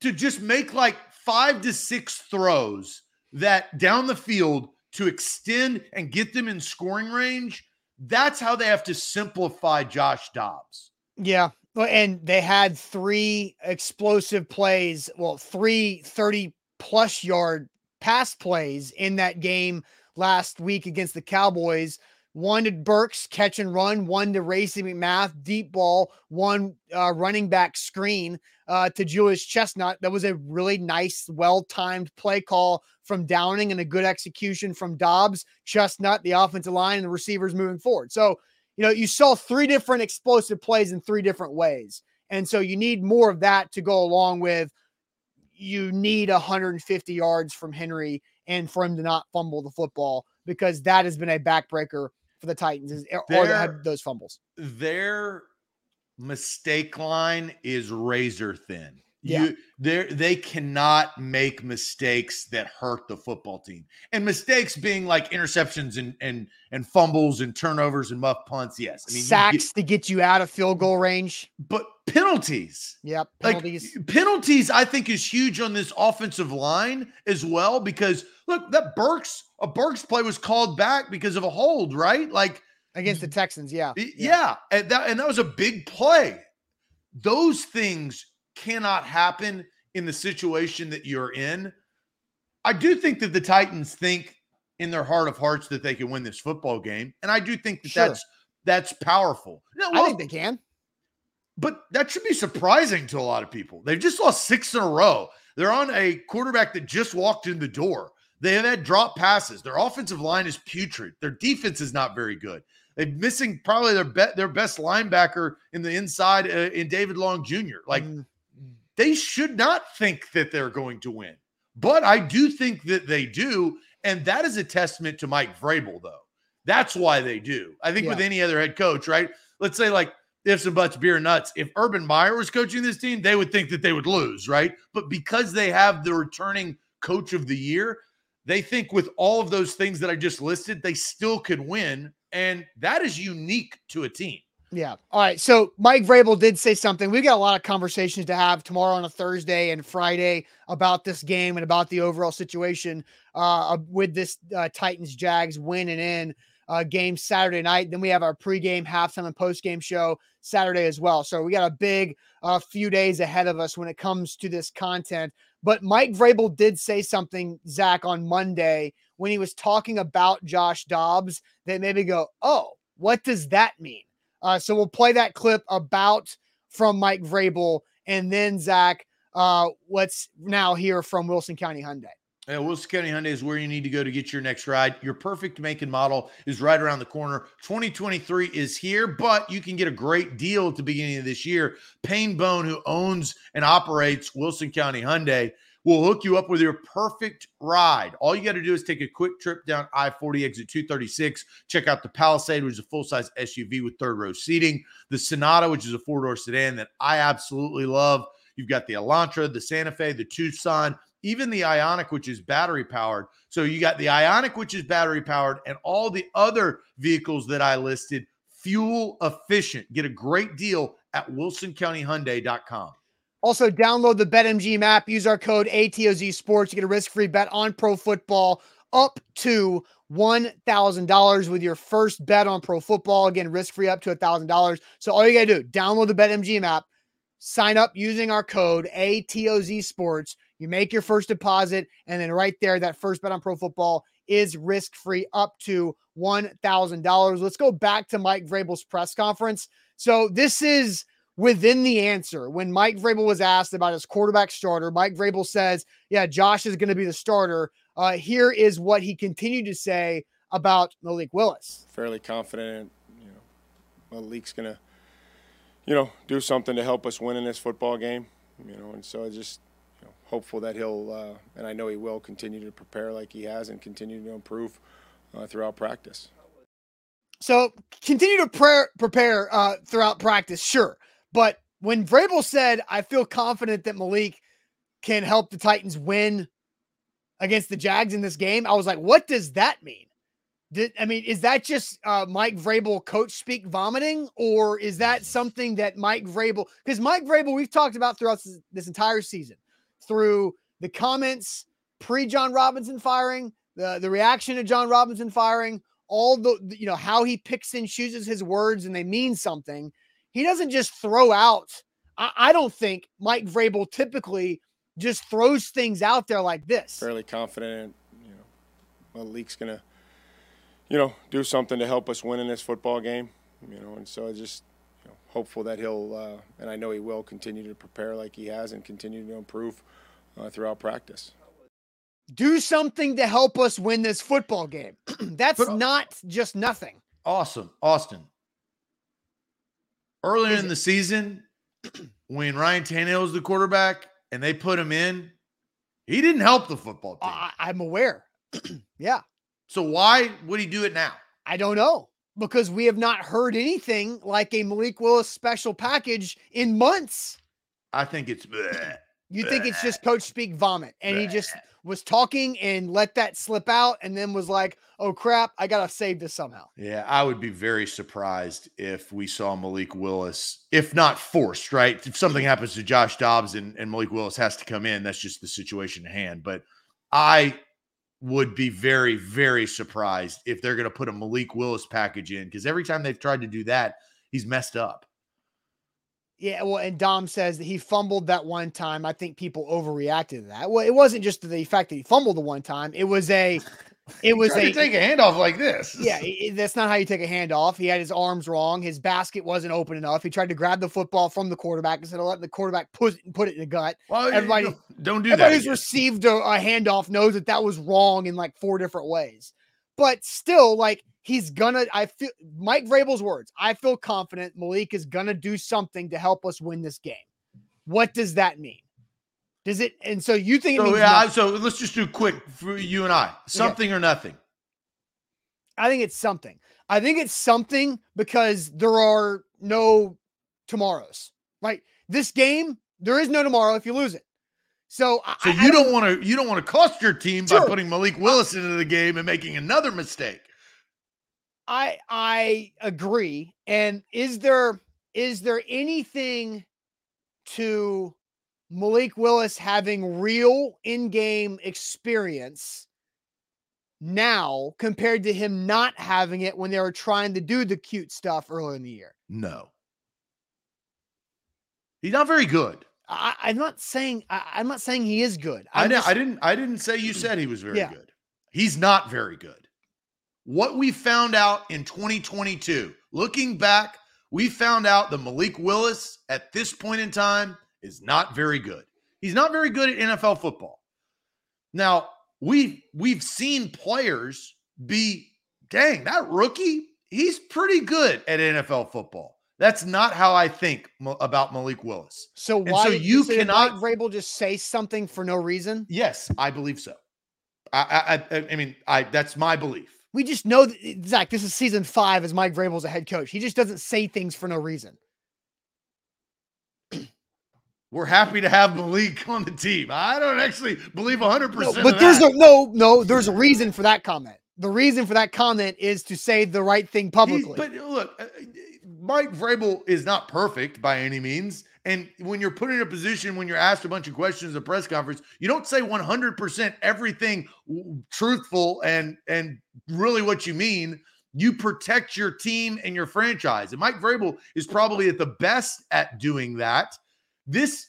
S4: to just make like five to six throws that down the field to extend and get them in scoring range. That's how they have to simplify Josh Dobbs.
S1: Yeah. And they had three explosive plays, well, three 30 plus yard pass plays in that game last week against the Cowboys. One to Burks catch and run, one to Racey McMath deep ball, one uh, running back screen uh, to Julius Chestnut. That was a really nice, well timed play call from Downing and a good execution from Dobbs, Chestnut, the offensive line, and the receivers moving forward. So, you know, you saw three different explosive plays in three different ways. And so you need more of that to go along with you need 150 yards from Henry and for him to not fumble the football because that has been a backbreaker for the Titans is or had those fumbles.
S4: Their mistake line is razor thin. Yeah. You they they cannot make mistakes that hurt the football team. And mistakes being like interceptions and and and fumbles and turnovers and muff punts. Yes.
S1: I mean sacks get, to get you out of field goal range.
S4: But penalties.
S1: Yep. Penalties.
S4: Like, penalties, I think, is huge on this offensive line as well. Because look, that Burks, a Burks play was called back because of a hold, right? Like
S1: against the Texans, yeah.
S4: Yeah. yeah. And that and that was a big play. Those things cannot happen in the situation that you're in. I do think that the Titans think in their heart of hearts that they can win this football game, and I do think that sure. that's that's powerful.
S1: No, well, I think they can,
S4: but that should be surprising to a lot of people. They've just lost six in a row. They're on a quarterback that just walked in the door. They have had drop passes. Their offensive line is putrid. Their defense is not very good. They're missing probably their be- their best linebacker in the inside uh, in David Long Jr. Like mm they should not think that they're going to win. But I do think that they do. And that is a testament to Mike Vrabel, though. That's why they do. I think
S1: Yeah.
S4: with any other head coach, right? Let's say like ifs and buts, beer and nuts. If Urban Meyer was coaching this team, they would think that they would lose, right? But because they have the returning coach of the year, they think with all of those things that I just listed, they still could win. And that is unique to a team.
S1: Yeah. All right. So Mike Vrabel did say something. We've got a lot of conversations to have tomorrow on a Thursday and Friday about this game and about the overall situation uh, with this uh, Titans Jags win and in uh, game Saturday night. Then we have our pregame, halftime, and postgame show Saturday as well. So we got a big uh, few days ahead of us when it comes to this content. But Mike Vrabel did say something, Zach, on Monday when he was talking about Josh Dobbs that made me go, oh, what does that mean? Uh, so we'll play that clip about from Mike Vrabel, and then Zach, uh, let's now hear from Wilson County Hyundai.
S4: Yeah, Wilson County Hyundai is where you need to go to get your next ride. Your perfect make and model is right around the corner. 2023 is here, but you can get a great deal at the beginning of this year. Payne Bone, who owns and operates Wilson County Hyundai, will hook you up with your perfect ride. All you got to do is take a quick trip down I 40 exit 236. Check out the Palisade, which is a full size SUV with third row seating, the Sonata, which is a four door sedan that I absolutely love. You've got the Elantra, the Santa Fe, the Tucson, even the Ioniq, which is battery powered. So you got the Ioniq, which is battery powered, and all the other vehicles that I listed, fuel efficient. Get a great deal at wilsoncountyhyundai.com.
S1: Also, download the BetMGM app. Use our code ATOZ Sports to get a risk-free bet on pro football up to one thousand dollars with your first bet on pro football. Again, risk-free up to a thousand dollars. So all you gotta do, download the BetMGM app, sign up using our code ATOZ Sports. You make your first deposit, and then right there, that first bet on pro football is risk-free up to one thousand dollars. Let's go back to Mike Vrabel's press conference. So this is within the answer. When Mike Vrabel was asked about his quarterback starter, Mike Vrabel says, Yeah, Josh is going to be the starter. Uh, here is what he continued to say about Malik Willis.
S3: Fairly confident, you know, Malik's gonna, you know, do something to help us win in this football game. You know, and so I just you know, hopeful that he'll, uh, and I know he will continue to prepare like he has and continue to improve uh, throughout practice.
S1: So continue to prayer, prepare uh, throughout practice, sure. But when Vrabel said, I feel confident that Malik can help the Titans win against the Jags in this game, I was like, what does that mean? Did, I mean, is that just uh, Mike Vrabel coach speak vomiting, or is that something that Mike Vrabel? Because Mike Vrabel, we've talked about throughout this, this entire season, through the comments pre Jon Robinson firing, the the reaction to Jon Robinson firing, all the you know how he picks and chooses his words and they mean something. He doesn't just throw out. I, I don't think Mike Vrabel typically just throws things out there like this.
S3: Fairly confident, you know, Malik's gonna, you know, do something to help us win in this football game. You know, and so I just you know, hopeful that he'll, uh, and I know he will continue to prepare like he has and continue to improve uh, throughout practice.
S1: Do something to help us win this football game. That's
S4: But-
S1: not just nothing.
S4: Awesome. Austin. Earlier in the season, when Ryan Tannehill was the quarterback and they put him in, he didn't help the football team.
S1: I, I'm aware. yeah,
S4: so why would he do it now?
S1: I don't know because we have not heard anything like a Malik Willis special package in months.
S4: I think it's bleh.
S1: You think it's just coach speak vomit, and he just was talking and let that slip out, and then was like, "Oh crap, I gotta save this somehow."
S4: Yeah, I would be very surprised if we saw Malik Willis, if not forced, right? If something happens to Josh Dobbs and, and Malik Willis has to come in, that's just the situation at hand. But I would be very, very surprised if they're going to put a Malik Willis package in because every time they've tried to do that, he's messed up.
S1: Yeah, well, and Dom says that he fumbled that one time. I think people overreacted to that. Well, it wasn't just the fact that he fumbled the one time. It was a, it was a
S4: take a handoff like this.
S1: Yeah, i- i- that's not how you take a handoff. He had his arms wrong. His basket wasn't open enough. He tried to grab the football from the quarterback instead of letting the quarterback put it, put it in the gut.
S4: Well,
S1: Everybody-
S4: don't, don't do
S1: Everybody
S4: that.
S1: who's
S4: again.
S1: received a, a handoff knows that that was wrong in like four different ways. But still, like he's gonna. I feel Mike Vrabel's words. I feel confident Malik is gonna do something to help us win this game. What does that mean? Does it? And so you think it
S4: So yeah,
S1: nothing.
S4: so let's just do quick for you and I. Something or nothing.
S1: I think it's something. I think it's something because there are no tomorrows. Right? This game, there is no tomorrow if you lose it. So,
S4: So
S1: I- I
S4: you don't want to you don't want to cost your team by putting Malik Willis into the game and making another mistake.
S1: I I agree. And is there is there anything to Malik Willis having real in-game experience now compared to him not having it when they were trying to do the cute stuff earlier in the year?
S4: No. He's not very good.
S1: I, I'm not saying I, I'm not saying he is good.
S4: I,
S1: I'm
S4: di-
S1: just-
S4: I didn't I didn't say you said he was very
S1: Yeah.
S4: good. He's not very good. What we found out in 2022, looking back, we found out that Malik Willis at this point in time is not very good. He's not very good at NFL football. Now, we we've seen players be dang, that rookie, he's pretty good at NFL football. That's not how I think about Malik Willis.
S1: so why
S4: so you
S1: did
S4: cannot-
S1: Mike Vrabel just say something for no reason?
S4: Yes, I believe so. I I I, I mean, I that's my belief.
S1: We just know that Zach, this is season five as Mike Vrabel's a head coach. He just doesn't say things for no reason.
S4: We're happy to have Malik on the team. I don't actually believe 100%.
S1: No, but there's a no, no, there's a reason for that comment. The reason for that comment is to say the right thing publicly.
S4: but look, uh, Mike Vrabel is not perfect by any means. And when you're put in a position when you're asked a bunch of questions at a press conference, you don't say 100% everything truthful and and really what you mean. You protect your team and your franchise. And Mike Vrabel is probably at the best at doing that. This,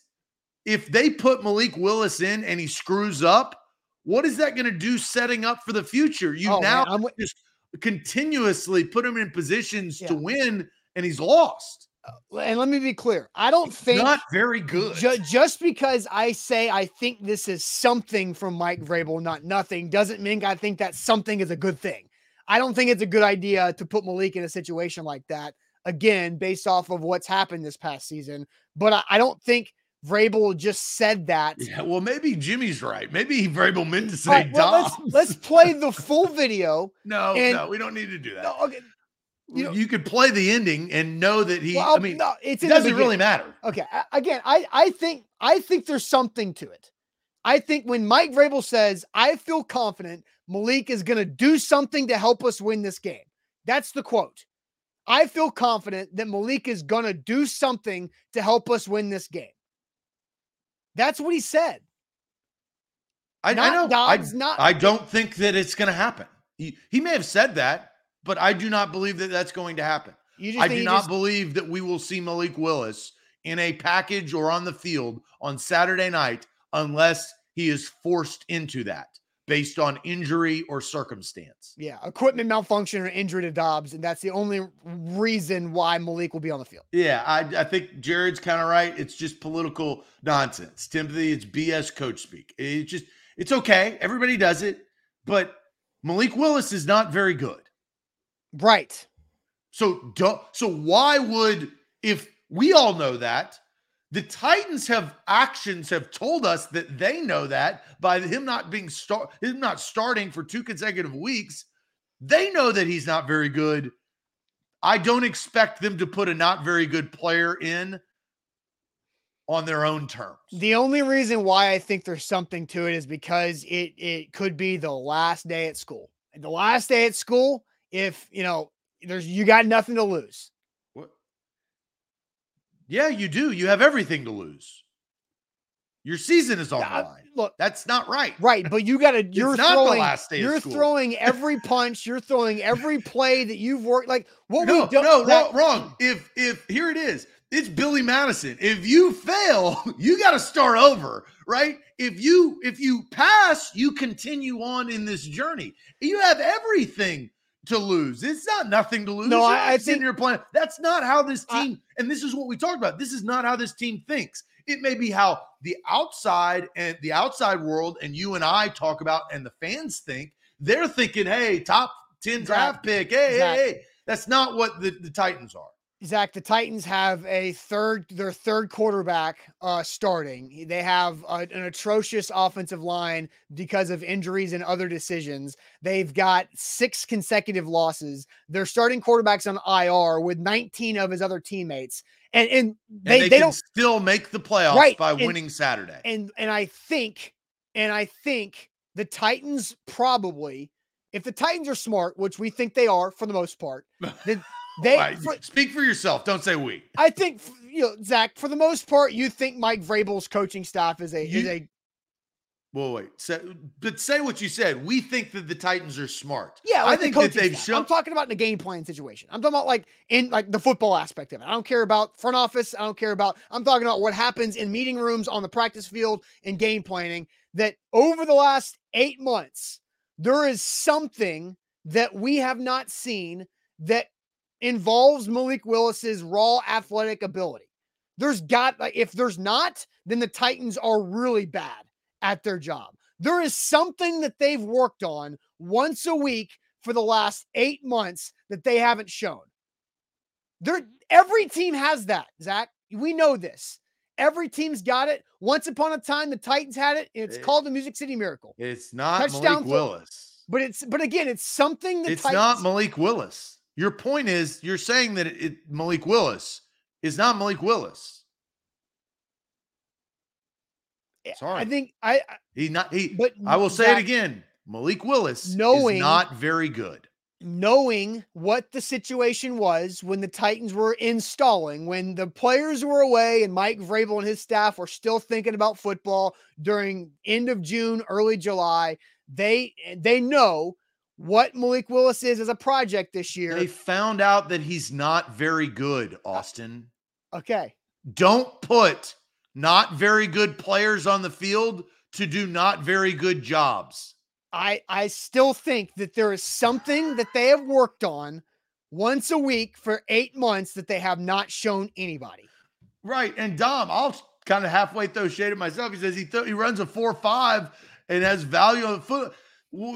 S4: if they put Malik Willis in and he screws up, what is that going to do setting up for the future? You
S1: Oh,
S4: now
S1: man,
S4: just continuously put him in positions to win, and he's lost.
S1: Uh, and let me be clear. I don't think
S4: Not very good.
S1: ju- just because I say I think this is something from Mike Vrabel, not nothing, doesn't mean I think that something is a good thing. I don't think it's a good idea to put Malik in a situation like that again, based off of what's happened this past season. But I, I don't think Vrabel just said that.
S4: yeah, well, maybe Jimmy's right. Maybe Vrabel meant to say
S1: right, well, let's let's play the full video.
S4: no,
S1: and-
S4: no, we don't need to do that.
S1: No, okay. You
S4: you, could play the ending and know that he.
S1: Well,
S4: I mean,
S1: no,
S4: it doesn't really matter.
S1: Okay. Again, I, I think I think there's something to it. I think when Mike Vrabel says, I feel confident Malik is going to do something to help us win this game. That's the quote. I feel confident that Malik is going to do something to help us win this game. That's what he said.
S4: I, I know.
S1: Dobbs,
S4: I,
S1: not-
S4: I don't think that it's going to happen. He, he may have said that, but I do not believe that that's going to happen. I do not
S1: just-
S4: believe that we will see Malik Willis in a package or on the field on Saturday night unless he is forced into that based on injury or circumstance.
S1: yeah, equipment malfunction or injury to Dobbs, and that's the only reason why Malik will be on the field.
S4: Yeah, I, I think Jared's kind of right. It's just political nonsense. Timothy, it's BS coach speak. It's just, it's okay. Everybody does it. But Malik Willis is not very good.
S1: Right.
S4: So so why would if we all know that the Titans have actions have told us that they know that by him not being start him not starting for two consecutive weeks, they know that he's not very good. I don't expect them to put a not very good player in on their own terms.
S1: The only reason why I think there's something to it is because it it could be the last day at school. And the last day at school, if you know, there's you got nothing to lose.
S4: What? Yeah, you do. You have everything to lose. Your season is on the line.
S1: Look,
S4: That's not right.
S1: right, but you got to you're
S4: not the
S1: throwing
S4: last day
S1: you're throwing every punch, you're throwing every play that you've worked like what
S4: no,
S1: we don't
S4: no,
S1: that-
S4: wrong, wrong. If if here it is, it's Billy Madison. If you fail, you got to start over, right? If you if you pass, you continue on in this journey. You have everything to lose. It's not nothing to lose.
S1: No, I- I think-
S4: here playing. That's not how this
S1: I-
S4: team. and this is what we talked about. This is not how this team thinks. It may be how the outside and the outside world and you and I talk about, and the fans think. They're thinking, "Hey, top ten draft pick. Hey,
S1: Exactly.
S4: hey, hey." That's not what the, the Titans are.
S1: Zach, the Titans have a third, their third quarterback uh, starting. They have a, an atrocious offensive line because of injuries and other decisions. They've got six consecutive losses. Their starting quarterbacks on IR with 19 of his other teammates, and and they,
S4: and they,
S1: they
S4: can
S1: don't
S4: still make the playoffs
S1: Right,
S4: by
S1: and-
S4: winning Saturday.
S1: and and I think and I think the Titans probably, if the Titans are smart, which we think they are for the most part, then they.
S4: Right,
S1: for-
S4: Speak for yourself. Don't say we.
S1: I think you know, Zach. For the most part, you think Mike Vrabel's coaching staff is a is a
S4: Well, wait. But say what you said. We think that the Titans are smart.
S1: yeah.
S4: I think
S1: the
S4: that they've
S1: staff.
S4: shown.
S1: I'm talking about in the game plan situation. I'm talking about like in like the football aspect of it. I don't care about front office. I don't care about. I'm talking about what happens in meeting rooms on the practice field and game planning. That over the last eight months, there is something that we have not seen that involves Malik Willis's raw athletic ability. There's got if there's not, then the Titans are really bad at their job. There is something that they've worked on once a week for the last eight months that they haven't shown. There, every team has that, Zach. We know this. Every team's got it. Once upon a time, the Titans had it. And it's
S4: Eh,
S1: called the Music City Miracle.
S4: It's not
S1: Touchdown
S4: Malik Willis.
S1: But it's but again, it's something that
S4: It's
S1: Titans,
S4: not Malik Willis. Your point is you're saying that it, Malik Willis is not Malik Willis. Sorry, I
S1: think I I-
S4: He not he.
S1: but
S4: I will say
S1: Zach,
S4: it again. Malik Willis
S1: Knowing-
S4: is not very good.
S1: knowing what the situation was when the Titans were installing, when the players were away and Mike Vrabel and his staff were still thinking about football during end of June, early July, they they know what Malik Willis is as a project this year.
S4: They found out that he's not very good, Austin.
S1: okay.
S4: Don't put not very good players on the field to do not very good jobs.
S1: I I still think that there is something that they have worked on once a week for 8 months that they have not shown anybody.
S4: Right. And Dom, I'll kind of halfway throw shade at myself. He says he th- he runs a four five and has value on the foot.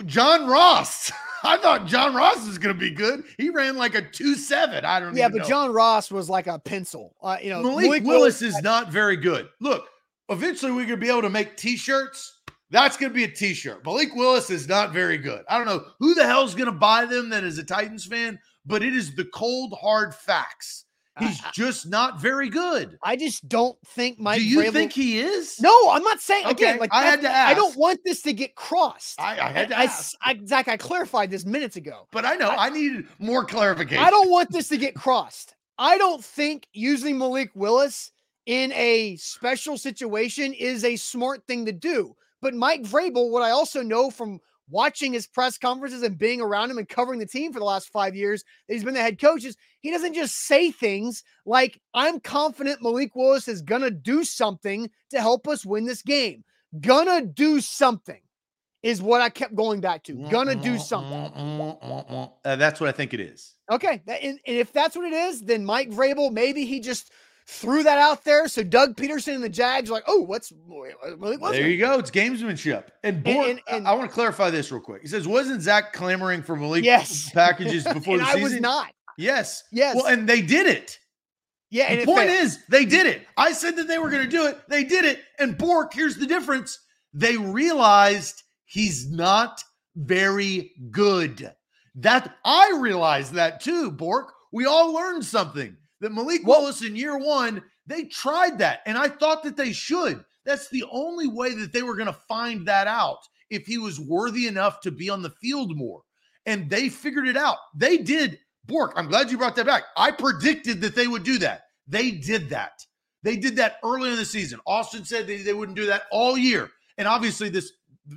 S4: John Ross. I thought John Ross was going to be good. He ran like a two seven. I don't.
S1: Know.
S4: Yeah,
S1: but
S4: know.
S1: John Ross was like a pencil. Uh, you know,
S4: Malik, Willis is not very good. Look, eventually we're going to be able to make T-shirts. That's going to be a T-shirt. Malik Willis is not very good. I don't know who the hell's going to buy them that is a Titans fan, but it is the cold hard facts. He's
S1: I-
S4: just not very good.
S1: I just don't think Mike.
S4: Do you
S1: Vrabel-
S4: think he is?
S1: No, I'm not saying again. Like
S4: I had to
S1: I don't want this to get crossed.
S4: I, I had to
S1: I,
S4: ask,
S1: I, Zach, I clarified this minutes ago.
S4: but I know I needed more clarification.
S1: I don't want this to get crossed. I don't think using Malik Willis in a special situation is a smart thing to do. But Mike Vrabel, what I also know from watching his press conferences and being around him and covering the team for the last five years that he's been the head coach is he doesn't just say things like, I'm confident Malik Willis is to do something to help us win this game. Gonna do something is what I kept going back to. Mm, gonna mm, do mm, something.
S4: Uh, that's what I think it is.
S1: Okay. and, and if that's what it is, then Mike Vrabel, maybe he just threw that out there. So Doug Pederson and the Jags like, oh, what's Willis?
S4: There you go. It's gamesmanship. And, Bork,
S1: and- and-
S4: I, want to clarify this real quick. He says, wasn't Zach clamoring for Malik
S1: Yes.
S4: packages before
S1: and
S4: the
S1: I
S4: season?
S1: was not.
S4: Yes.
S1: Yes.
S4: Well, and they did it.
S1: Yeah.
S4: The point
S1: failed.
S4: is, they did it. I said that they were going to do it. They did it. And Bork, here's the difference. They realized he's not very good. That I realized that too, Bork. We all learned something that Malik
S1: Well-
S4: Willis in year one, they tried that. And I thought that they should. That's the only way that they were going to find that out if he was worthy enough to be on the field more. And they figured it out. They did. Bork, I'm glad you brought that back. I predicted that they would do that. They did that. They did that early in the season. Austin said they, they wouldn't do that all year. And obviously, this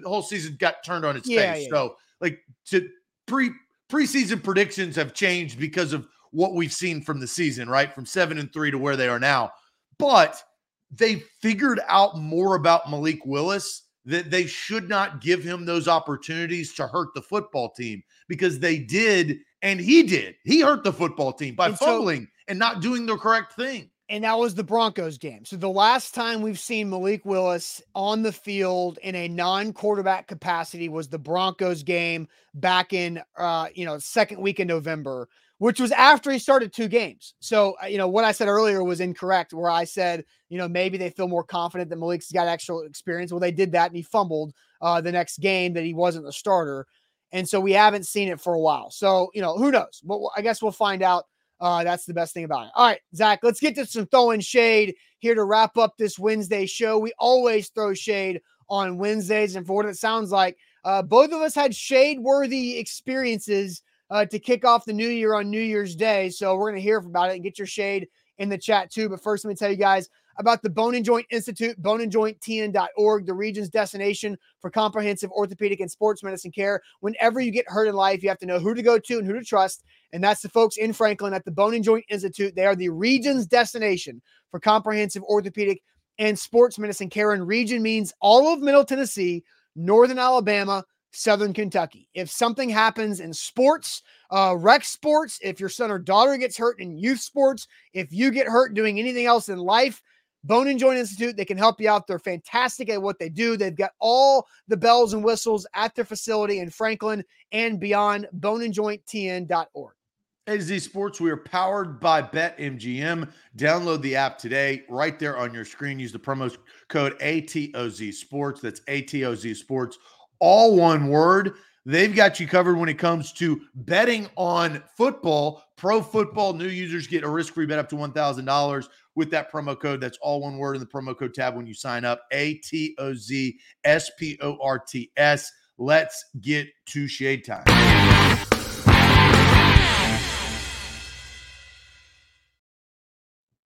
S4: whole season got turned on its
S1: Yeah,
S4: face.
S1: yeah.
S4: So, like, to pre preseason predictions have changed because of what we've seen from the season, right? From seven and three to where they are now. But they figured out more about Malik Willis that they should not give him those opportunities to hurt the football team because they did, and he did. He hurt the football team by
S1: And so-
S4: fumbling and not doing the correct thing.
S1: and that was the Broncos game. So the last time we've seen Malik Willis on the field in a non-quarterback capacity was the Broncos game back in uh, you know, second week in November which was after he started two games. So, uh, you know, what I said earlier was incorrect, where I said, you know, maybe they feel more confident that Malik's got actual experience. Well, they did that and he fumbled uh, the next game that he wasn't the starter. And so we haven't seen it for a while. So, you know, who knows? But I guess we'll find out. Uh, that's the best thing about it. All right, Zach, let's get to some throwing shade here to wrap up this Wednesday show. We always throw shade on Wednesdays. And for what it sounds like, uh, both of us had shade worthy experiences uh, to kick off the new year on New Year's Day. So we're going to hear about it and get your shade in the chat too. But first, let me tell you guys about the Bone and Joint Institute, boneandjointtn.org, the region's destination for comprehensive orthopedic and sports medicine care. Whenever you get hurt in life, you have to know who to go to and who to trust. And that's the folks in Franklin at the Bone and Joint Institute. They are the region's destination for comprehensive orthopedic and sports medicine care. And region means all of Middle Tennessee, Northern Alabama, Southern Kentucky. If something happens in sports, uh, rec sports, if your son or daughter gets hurt in youth sports, if you get hurt doing anything else in life, Bone and Joint Institute, they can help you out. They're fantastic at what they do. They've got all the bells and whistles at their facility in Franklin and beyond. Boneandjointtn.org.
S4: AZ Sports, we are powered by BetMGM. Download the app today, right there on your screen. Use the promo code ATOZ Sports. That's ATOZ Sports, all one word. They've got you covered when it comes to betting on football. Pro football, new users get a risk free bet up to $1,000 with that promo code. That's all one word in the promo code tab when you sign up. A T O Z S P O R T S. Let's get to shade time.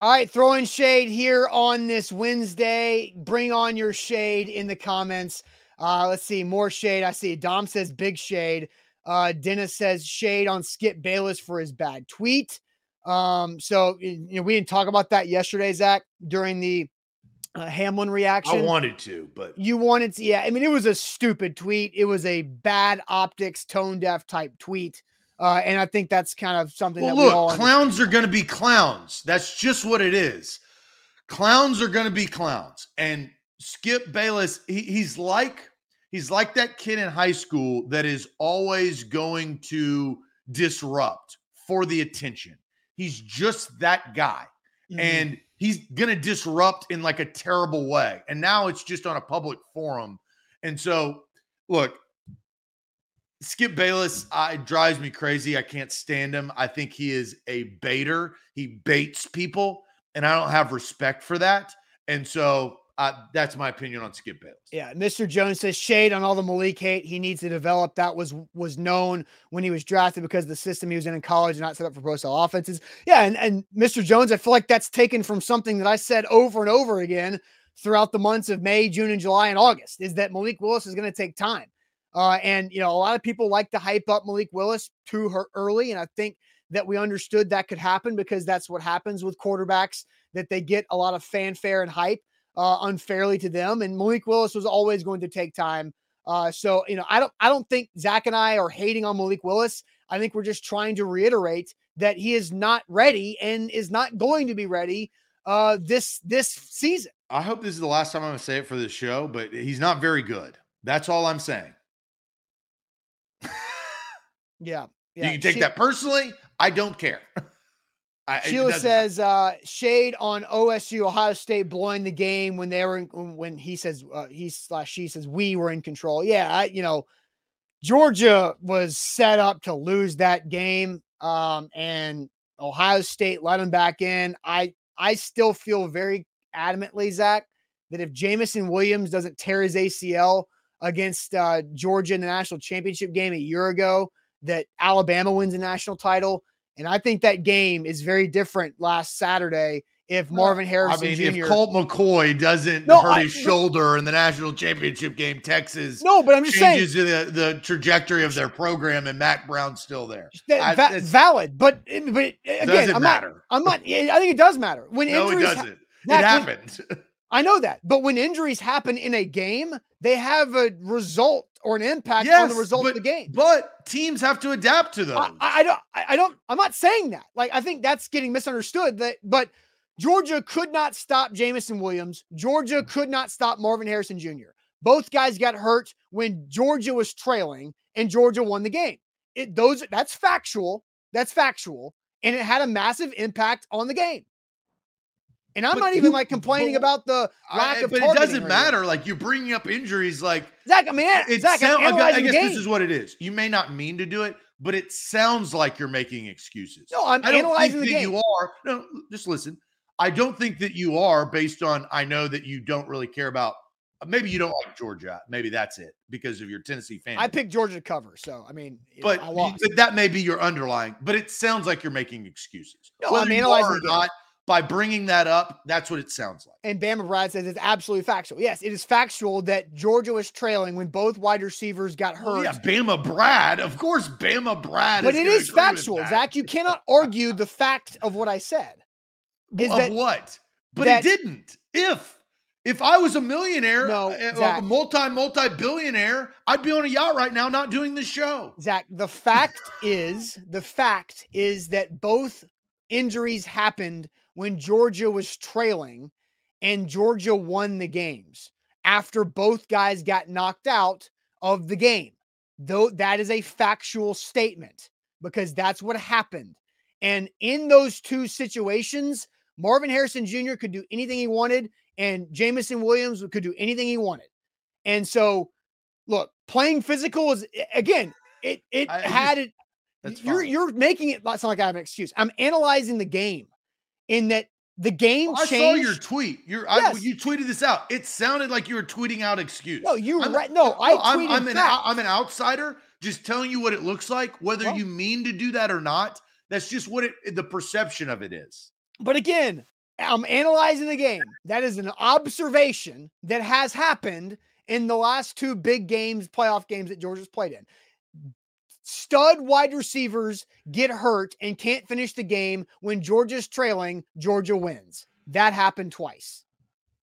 S1: All right, throwing shade here on this Wednesday. Bring on your shade in the comments. Uh, let's see, more shade. I see Dom says big shade. Uh, Dennis says shade on Skip Bayless for his bad tweet. Um, so you know, we didn't talk about that yesterday, Zach, during the uh, Hamlin reaction.
S4: I wanted to, but
S1: you wanted to, yeah. I mean, it was a stupid tweet. It was a bad optics, tone deaf type tweet. Uh, and I think that's kind of something
S4: well,
S1: that
S4: look,
S1: we all
S4: clowns are going to be clowns. That's just what it is. Clowns are going to be clowns. And Skip Bayless, he, he's like he's like that kid in high school that is always going to disrupt for the attention. He's just that guy. Mm-hmm. And he's going to disrupt in like a terrible way. And now it's just on a public forum. And so, look, Skip Bayless uh, drives me crazy. I can't stand him. I think he is a baiter. He baits people, and I don't have respect for that. And so uh, that's my opinion on Skip Bayless.
S1: Yeah, Mr. Jones says shade on all the Malik hate. He needs to develop. That was was known when he was drafted because the system he was in in college not set up for pro style offenses. Yeah, and and Mr. Jones, I feel like that's taken from something that I said over and over again throughout the months of May, June, and July and August. Is that Malik Willis is going to take time. Uh, and you know, a lot of people like to hype up Malik Willis too early, and I think that we understood that could happen because that's what happens with quarterbacks that they get a lot of fanfare and hype uh, unfairly to them. And Malik Willis was always going to take time. Uh, so you know, I don't I don't think Zach and I are hating on Malik Willis. I think we're just trying to reiterate that he is not ready and is not going to be ready uh, this this season.
S4: I hope this is the last time I'm going to say it for this show, but he's not very good. That's all I'm saying.
S1: Yeah.
S4: yeah. You can take she, that personally. I don't care.
S1: I, Sheila says uh, shade on OSU Ohio State blowing the game when they were in, when he says uh, he slash she says we were in control. Yeah, I, you know Georgia was set up to lose that game, um, and Ohio State let them back in. I I still feel very adamantly, Zach, that if Jameson Williams doesn't tear his ACL against uh, Georgia in the national championship game a year ago, that Alabama wins a national title. And I think that game is very different last Saturday if Marvin Harrison I mean, Jr.
S4: If Colt McCoy doesn't no, hurt I, his shoulder in the national championship game, Texas
S1: no, but I'm just
S4: changes
S1: saying
S4: the, the trajectory of their program, and Mack Brown's still there.
S1: That, I, valid, but but again, I'm matter. not. I'm not. I think it does matter when
S4: no,
S1: injuries.
S4: it doesn't. Ha- it happened.
S1: I know that, but when injuries happen in a game, they have a result or an impact
S4: yes,
S1: on the result
S4: but,
S1: of the game.
S4: But teams have to adapt to those. I,
S1: I, don't. I don't. I'm not saying that. Like I think that's getting misunderstood. That, but Georgia could not stop Jameson Williams. Georgia could not stop Marvin Harrison Jr. Both guys got hurt when Georgia was trailing, and Georgia won the game. It those that's factual. That's factual. And it had a massive impact on the game. And I'm
S4: But
S1: not even like complaining
S4: but-
S1: about the lack
S4: I-
S1: of
S4: but it doesn't
S1: anything.
S4: matter. Like you're bringing up injuries, like
S1: Zach, I mean,
S4: it
S1: Zach,
S4: sound-
S1: I'm
S4: I guess this is what it is. You may not mean to do it, but it sounds like you're making excuses.
S1: No, I'm
S4: I don't
S1: analyzing
S4: think
S1: the
S4: that
S1: game.
S4: you are. No, just listen. I don't think that you are based on. I know that you don't really care about. Maybe you don't like Georgia. Maybe that's it because of your Tennessee fan.
S1: I picked Georgia to cover. So, I mean, you know,
S4: but,
S1: I
S4: but that may be your underlying. But it sounds like you're making excuses.
S1: No,
S4: Whether
S1: I'm analyzing
S4: or
S1: game.
S4: By bringing that up. That's what it sounds like.
S1: and Bama Brad says it's absolutely factual. Yes, it is factual that Georgia was trailing when both wide receivers got hurt.
S4: Well, yeah, Bama Brad. Of course, Bama Brad.
S1: but
S4: is
S1: it is factual. Zach. You cannot argue the fact of what I said. Is
S4: of
S1: that
S4: what? But
S1: that-
S4: it didn't. If if I was a millionaire,
S1: No,
S4: uh,
S1: Zach.
S4: a multi multi billionaire, I'd be on a yacht right now, not doing this show.
S1: Zach, the fact is, the fact is that both injuries happened when Georgia was trailing and Georgia won the games after both guys got knocked out of the game. Though that is a factual statement because that's what happened. And in those two situations, Marvin Harrison Jr. could do anything he wanted, and Jameson Williams could do anything he wanted. And so, look, playing physical is again, it it
S4: I-
S1: had it. You're
S4: fine.
S1: you're making it sound like I have an excuse. I'm analyzing the game in that the game
S4: I
S1: changed.
S4: saw your tweet. You're I,
S1: Yes.
S4: you tweeted this out. It sounded like you were tweeting out excuse.
S1: no, you
S4: I'm-
S1: right. No, I
S4: I'm,
S1: tweeted
S4: I'm an I'm an outsider, just telling you what it looks like. Whether
S1: Well-
S4: you mean to do that or not, that's just what it the perception of it is.
S1: But again, I'm analyzing the game. That is an observation that has happened in the last two big games, playoff games that Georgia's played in. Stud wide receivers get hurt and can't finish the game when Georgia's trailing, Georgia wins. That happened twice.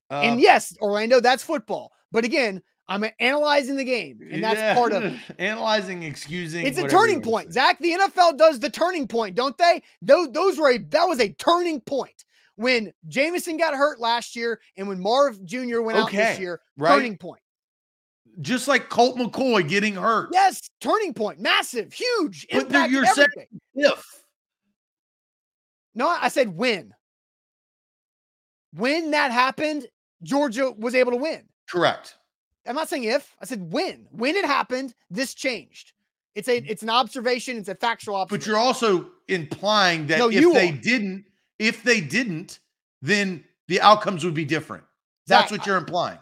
S4: Uh,
S1: and yes, Orlando, that's football. But again, I'm analyzing the game, and that's
S4: yeah,
S1: part of it.
S4: analyzing, excusing.
S1: It's a turning point. Zach, the NFL does the turning point, don't they? Those those were a that was a turning point when Jameson got hurt last year and when Marv Jr. went out this year.
S4: right.
S1: Turning point.
S4: Just like Colt McCoy getting hurt.
S1: Yes, turning point. Massive, huge
S4: But
S1: impact.
S4: you're saying-
S1: everything.
S4: If
S1: No, I said when. When that happened, Georgia was able to win.
S4: correct.
S1: I'm not saying if. I said when. When it happened, this changed. It's a mm. it's an observation. It's a factual observation.
S4: But you're also implying that
S1: No,
S4: if they
S1: are.
S4: didn't, if they didn't, then the outcomes would be different. That's
S1: Zach,
S4: what you're implying.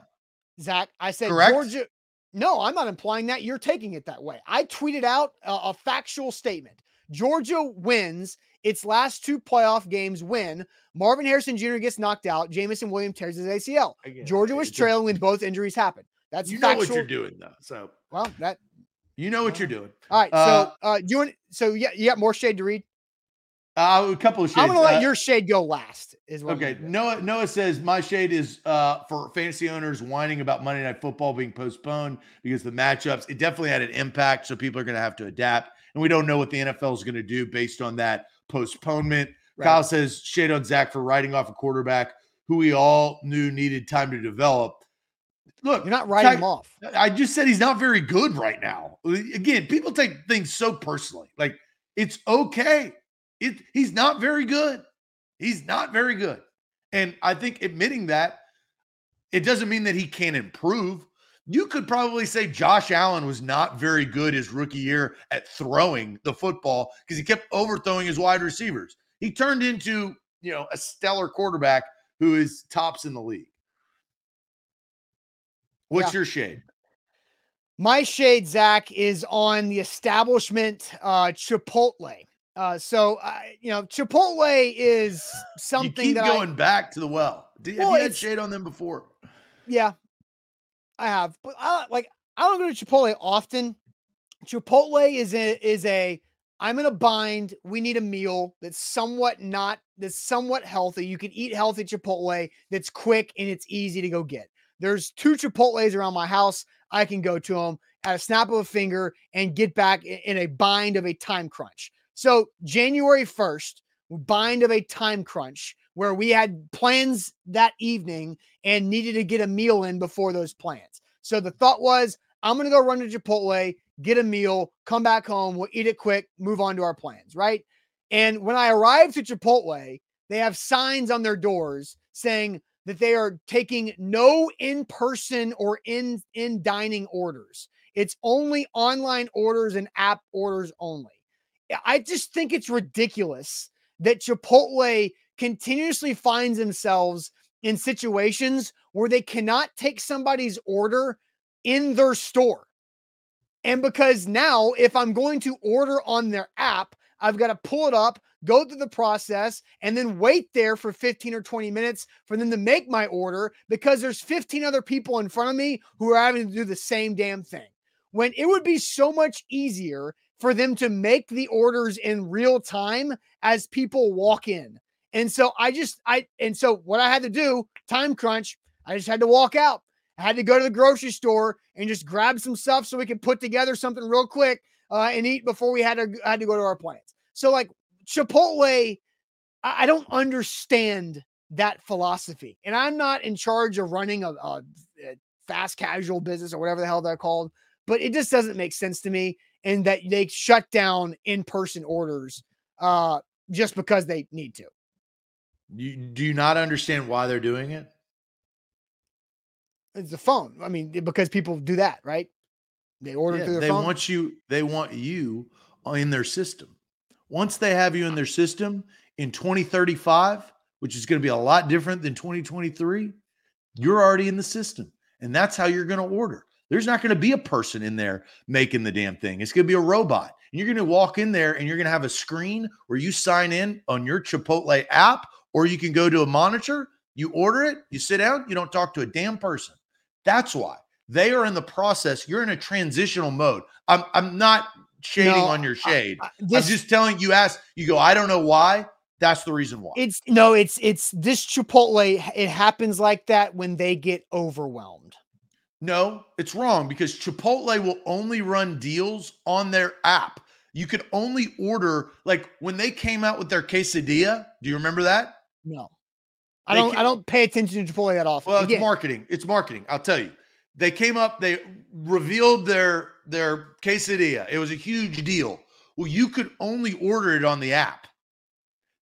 S1: Zach, I said
S4: Correct?
S1: Georgia. No, I'm not implying that. You're taking it that way. I tweeted out a, a factual statement. Georgia wins its last two playoff games when Marvin Harrison Jr. gets knocked out, Jameson Williams tears his ACL. Georgia was trailing when both injuries happened. That's
S4: You know what you're doing, though. So
S1: Well, that
S4: you know what you're doing.
S1: all right.
S4: Uh,
S1: so uh do you want so yeah, you got more shade to read?
S4: Uh, a couple of shades.
S1: I'm gonna let
S4: Uh,
S1: your shade go last. Is what I'm
S4: Okay. Noah. Noah says my shade is uh, for fantasy owners whining about Monday Night Football being postponed because the matchups. It definitely had an impact, so people are going to have to adapt, and we don't know what the NFL is going to do based on that postponement.
S1: Right.
S4: Kyle says shade on Zach for writing off a quarterback who we all knew needed time to develop. Look,
S1: You're not writing
S4: Ty-
S1: him off.
S4: I just said he's not very good right now. Again, people take things so personally. Like it's okay. It he's not very good. He's not very good. And I think admitting that it doesn't mean that he can't improve. You could probably say Josh Allen was not very good his rookie year at throwing the football because he kept overthrowing his wide receivers. He turned into, you know, a stellar quarterback who is tops in the league. What's
S1: Yeah.
S4: your shade?
S1: My shade, Zach, is on the establishment uh, Chipotle. Uh, so, uh, you know, Chipotle is something
S4: you keep
S1: that
S4: going
S1: I,
S4: back to the well. Do,
S1: Well,
S4: have you had shade on them before?
S1: yeah, I have, but I like, I don't go to Chipotle often. Chipotle is a, is a, I'm in a bind. We need a meal that's somewhat not, that's somewhat healthy. You can eat healthy Chipotle that's quick and it's easy to go get. There's two Chipotles around my house. I can go to them at a snap of a finger and get back in a bind of a time crunch. So January 1st, bind of a time crunch where we had plans that evening and needed to get a meal in before those plans. So the thought was, I'm going to go run to Chipotle, get a meal, come back home, we'll eat it quick, move on to our plans, right? And when I arrived to Chipotle, they have signs on their doors saying that they are taking no in-person or in in dining orders. It's only online orders and app orders only. I just think it's ridiculous that Chipotle continuously finds themselves in situations where they cannot take somebody's order in their store. And because now, if I'm going to order on their app, I've got to pull it up, go through the process, and then wait there for 15 or 20 minutes for them to make my order because there's 15 other people in front of me who are having to do the same damn thing. When it would be so much easier for them to make the orders in real time as people walk in. And so I just, I, and so what I had to do, time crunch, I just had to walk out. I had to go to the grocery store and just grab some stuff so we could put together something real quick uh, and eat before we had to had to go to our plans. So like Chipotle, I, don't understand that philosophy, and I'm not in charge of running a, a fast casual business or whatever the hell they're called. But it just doesn't make sense to me, and that they shut down in person orders uh, just because they need to.
S4: You, do you not understand why they're doing it?
S1: It's the phone. I mean, because people do that, right? They order
S4: Yeah,
S1: through their
S4: they
S1: phone.
S4: want you. They want you in their system. Once they have you in their system in 2035, which is going to be a lot different than 2023, you're already in the system, and that's how you're going to order. There's not going to be a person in there making the damn thing. It's going to be a robot. And you're going to walk in there and you're going to have a screen where you sign in on your Chipotle app, or you can go to a monitor, you order it, you sit down, you don't talk to a damn person. That's why they are in the process. You're in a transitional mode. I'm I'm not shading
S1: No,
S4: on your shade.
S1: I-
S4: I'm just telling you. Ask you go. I don't know why. That's the reason why.
S1: It's no, it's it's this Chipotle. It happens like that when they get overwhelmed.
S4: No, it's wrong because Chipotle will only run deals on their app. You could only order like when they came out with their quesadilla. Do you remember that?
S1: No, I
S4: They
S1: don't.
S4: ca-
S1: I don't pay attention to Chipotle that often.
S4: Well,
S1: Again,
S4: it's marketing. It's marketing. I'll tell you. They came up, they revealed their their quesadilla. It was a huge deal. Well, you could only order it on the app.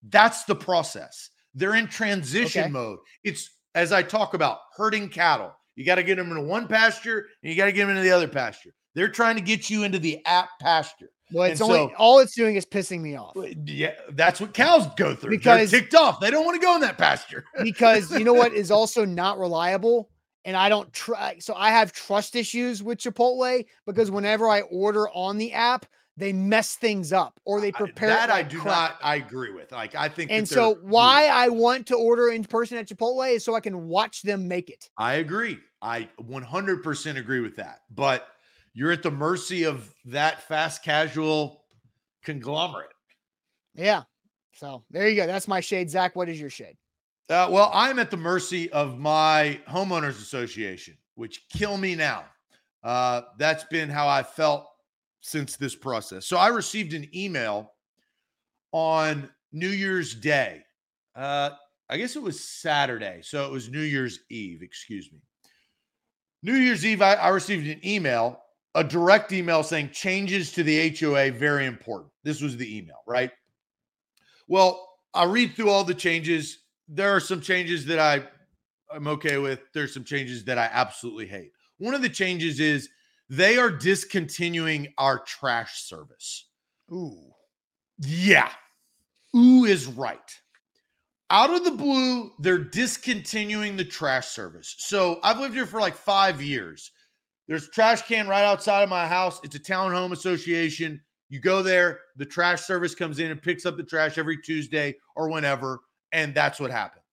S4: That's the process. They're in transition
S1: Okay.
S4: mode. It's as I talk about herding cattle. You got to get them into one pasture and you got to get them into the other pasture. They're trying to get you into the app pasture.
S1: well, it's
S4: and
S1: only
S4: so-
S1: all it's doing is pissing me off
S4: Yeah, that's what cows go through.
S1: Because-
S4: They're ticked off. They don't want to go in that pasture.
S1: because you know what is also not reliable, and I don't try. So I have trust issues with Chipotle because whenever I order on the app, they mess things up or they
S4: I-
S1: prepare
S4: that
S1: it
S4: I do
S1: crap.
S4: not. I agree with. Like I think.
S1: And so why hmm. I want to order in person at Chipotle is so I can watch them make it.
S4: I agree. I 100% agree with that. But you're at the mercy of that fast casual conglomerate.
S1: Yeah. So there you go. That's my shade. Zach, what is your shade?
S4: Uh, well, I'm at the mercy of my homeowners association, which kill me now. Uh, that's been how I felt since this process. So I received an email on New Year's Day. Uh, I guess it was Saturday. So it was New Year's Eve, excuse me. New Year's Eve, I, I received an email, a direct email saying changes to the HOA very important. This was the email, right? Well, I read through all the changes. There are some changes that I I'm okay with. There's some changes that I absolutely hate. One of the changes is they are discontinuing our trash service.
S1: Ooh.
S4: Yeah. Ooh is right. Out of the blue, they're discontinuing the trash service. So I've lived here for like five years. There's trash can right outside of my house. It's a townhome association. You go there, the trash service comes in and picks up the trash every Tuesday or whenever, and that's what happens.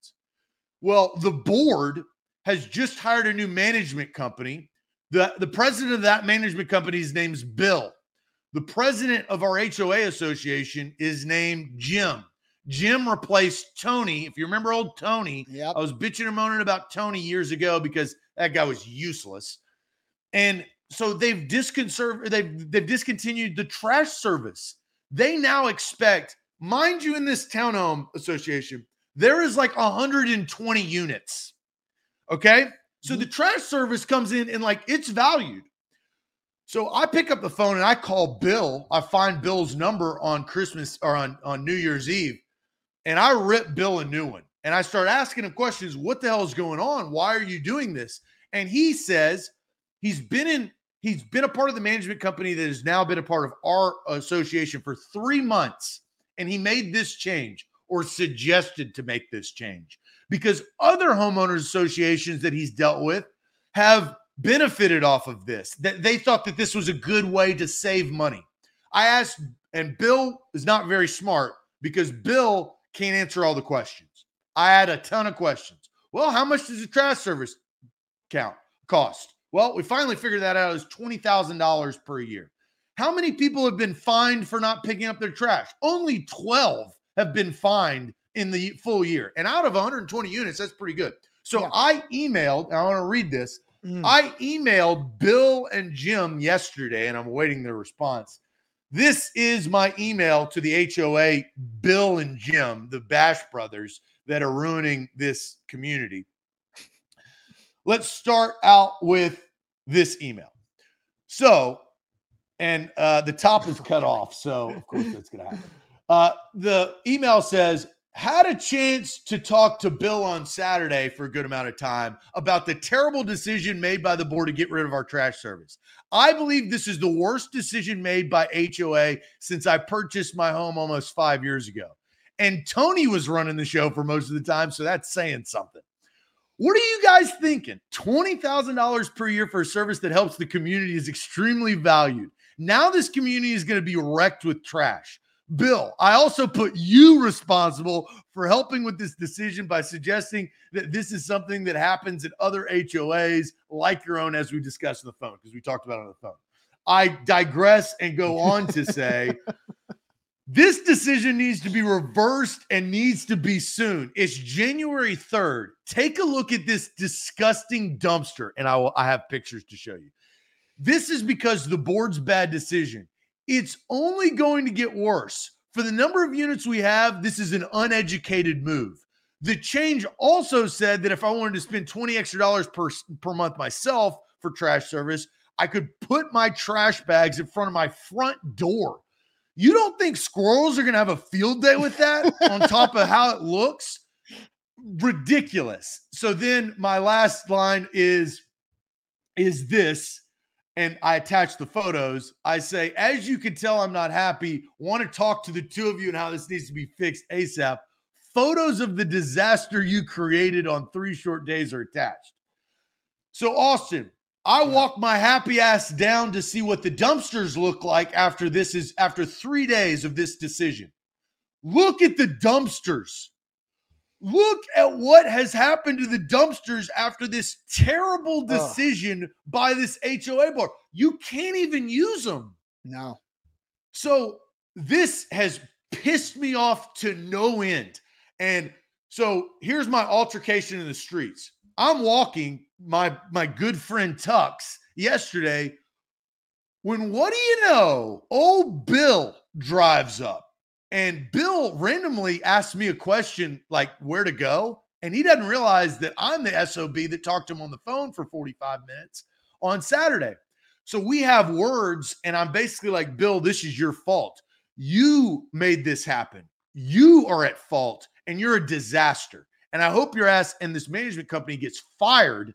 S4: Well, the board has just hired a new management company. The, the president of that management company's name's Bill. The president of our HOA association is named Jim. Jim replaced Tony. If you remember old Tony,
S1: Yep.
S4: I was bitching and moaning about Tony years ago because that guy was useless. And so they've disconserved, they've they've discontinued the trash service. They now expect, mind you, in this townhome association, there is like 120 units. Okay. So mm-hmm. the trash service comes in and like it's valued. So I pick up the phone and I call Bill. I find Bill's number on Christmas or on, on New Year's Eve. And I rip Bill a new one. And I start asking him questions. What the hell is going on? Why are you doing this? And he says he's been in, he's been a part of the management company that has now been a part of our association for three months. And he made this change or suggested to make this change because other homeowners associations that he's dealt with have benefited off of this. That they thought that this was a good way to save money. I asked, and Bill is not very smart because Bill can't answer all the questions. I had a ton of questions. Well, how much does a trash service count cost? Well, we finally figured that out. It's twenty thousand dollars per year. How many people have been fined for not picking up their trash? Only twelve have been fined in the full year, and out of 120 units, that's pretty good. So
S1: Yeah.
S4: I emailed. I want to read this.
S1: Mm.
S4: I emailed Bill and Jim yesterday, and I'm awaiting their response. This is my email to the HOA, Bill and Jim, the Bash brothers that are ruining this community. Let's start out with this email. So, and uh, the top is cut off. So, of course, that's going to happen. Uh, the email says, had a chance to talk to Bill on Saturday for a good amount of time about the terrible decision made by the board to get rid of our trash service. I believe this is the worst decision made by HOA since I purchased my home almost five years ago. And Tony was running the show for most of the time, so that's saying something. What are you guys thinking? $20,000 per year for a service that helps the community is extremely valued. Now, this community is going to be wrecked with trash. Bill, I also put you responsible for helping with this decision by suggesting that this is something that happens at other HOAs like your own, as we discussed on the phone, because we talked about it on the phone. I digress and go on to say this decision needs to be reversed and needs to be soon. It's January 3rd. Take a look at this disgusting dumpster, and I will I have pictures to show you. This is because the board's bad decision. It's only going to get worse. For the number of units we have, this is an uneducated move. The change also said that if I wanted to spend 20 extra dollars per, per month myself for trash service, I could put my trash bags in front of my front door. You don't think squirrels are going to have a field day with that on top of how it looks? Ridiculous. So then my last line is is this and I attach the photos. I say, as you can tell, I'm not happy. Want to talk to the two of you and how this needs to be fixed ASAP. Photos of the disaster you created on three short days are attached. So, Austin, I walk my happy ass down to see what the dumpsters look like after this is after three days of this decision. Look at the dumpsters. Look at what has happened to the dumpsters after this terrible
S1: Ugh.
S4: decision by this HOA board. You can't even use them.
S1: No.
S4: So this has pissed me off to no end. And so here's my altercation in the streets. I'm walking my my good friend Tux yesterday when what do you know? Old Bill drives up. And Bill randomly asked me a question like where to go. And he doesn't realize that I'm the SOB that talked to him on the phone for 45 minutes on Saturday. So we have words, and I'm basically like, Bill, this is your fault. You made this happen. You are at fault, and you're a disaster. And I hope your ass and this management company gets fired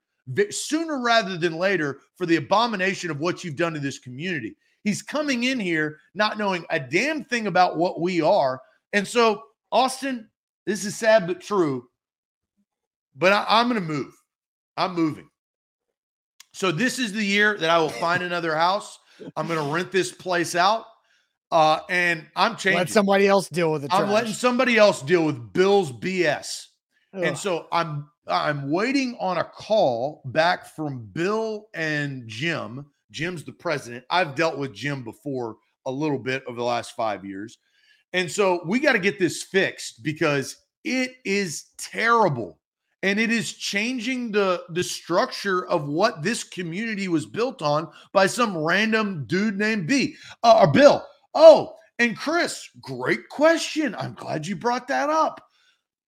S4: sooner rather than later for the abomination of what you've done to this community. He's coming in here not knowing a damn thing about what we are. And so, Austin, this is sad but true. But I, I'm going to move. I'm moving. So this is the year that I will find another house. I'm going to rent this place out, uh, and I'm changing.
S1: Let somebody else deal with it.
S4: I'm letting somebody else deal with Bill's BS.
S1: Ugh.
S4: And so I'm I'm waiting on a call back from Bill and Jim. Jim's the president. I've dealt with Jim before a little bit over the last 5 years. And so we got to get this fixed because it is terrible and it is changing the the structure of what this community was built on by some random dude named B uh, or Bill. Oh, and Chris, great question. I'm glad you brought that up.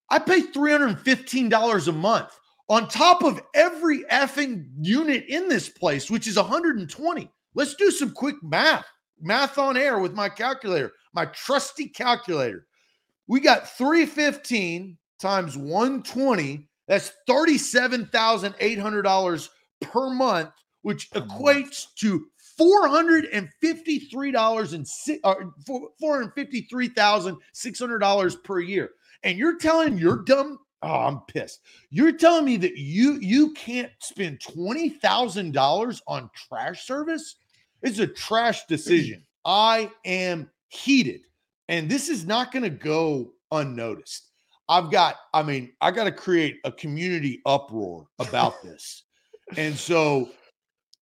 S4: I pay $315 a month on top of every effing unit in this place, which is 120. Let's do some quick math. Math on air with my calculator, my trusty calculator. We got 315 times 120. That's $37,800 per month, which equates to $453 and uh, $453,600 per year. And you're telling your dumb Oh, I'm pissed. You're telling me that you you can't spend $20,000 on trash service? It's a trash decision. I am heated. And this is not going to go unnoticed. I've got I mean, I got to create a community uproar about this. and so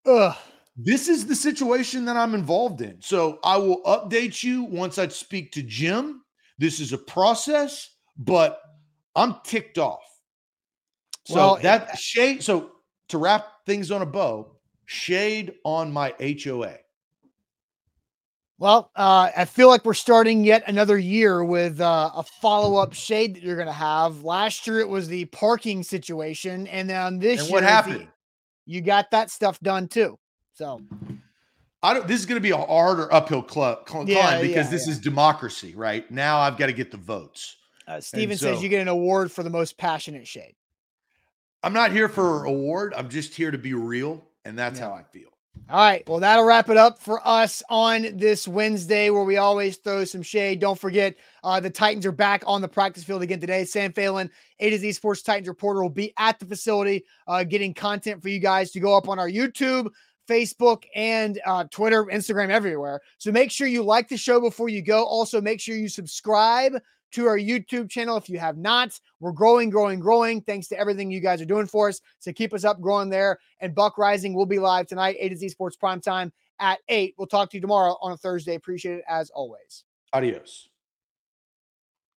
S1: Ugh.
S4: this is the situation that I'm involved in. So I will update you once I speak to Jim. This is a process, but I'm ticked off. So
S1: Well,
S4: that shade. So to wrap things on a bow, shade on my HOA.
S1: Well, uh, I feel like we're starting yet another year with uh, a follow up shade that you're going to have. Last year it was the parking situation, and then this
S4: And
S1: year
S4: what
S1: it's the-
S4: happened?
S1: you got that stuff done too. So
S4: I don't. This is going to be a harder uphill cl- cl-
S1: Yeah,
S4: climb because
S1: yeah,
S4: this
S1: yeah.
S4: is democracy, right? Now I've got to get the votes.
S1: Uh, Steven says you get an award for the most passionate shade.
S4: I'm not here for an award. I'm just here to be real, and that's
S1: Yeah.
S4: how I feel.
S1: All right. Well, that'll wrap it up for us on this Wednesday where we always throw some shade. Don't forget, uh, the Titans are back on the practice field again today. Sam Phelan, A to Z Sports Titans reporter, will be at the facility uh, getting content for you guys to go up on our YouTube, Facebook, and uh, Twitter, Instagram, everywhere. So make sure you like the show before you go. Also, make sure you subscribe to our YouTube channel if you have not. We're growing, growing, growing. Thanks to everything you guys are doing for us. So keep us up growing there. And Buck Rising will be live tonight, A to Z Sports Prime Time at 8. We'll talk to you tomorrow on a Thursday. Appreciate it as always.
S4: Adios.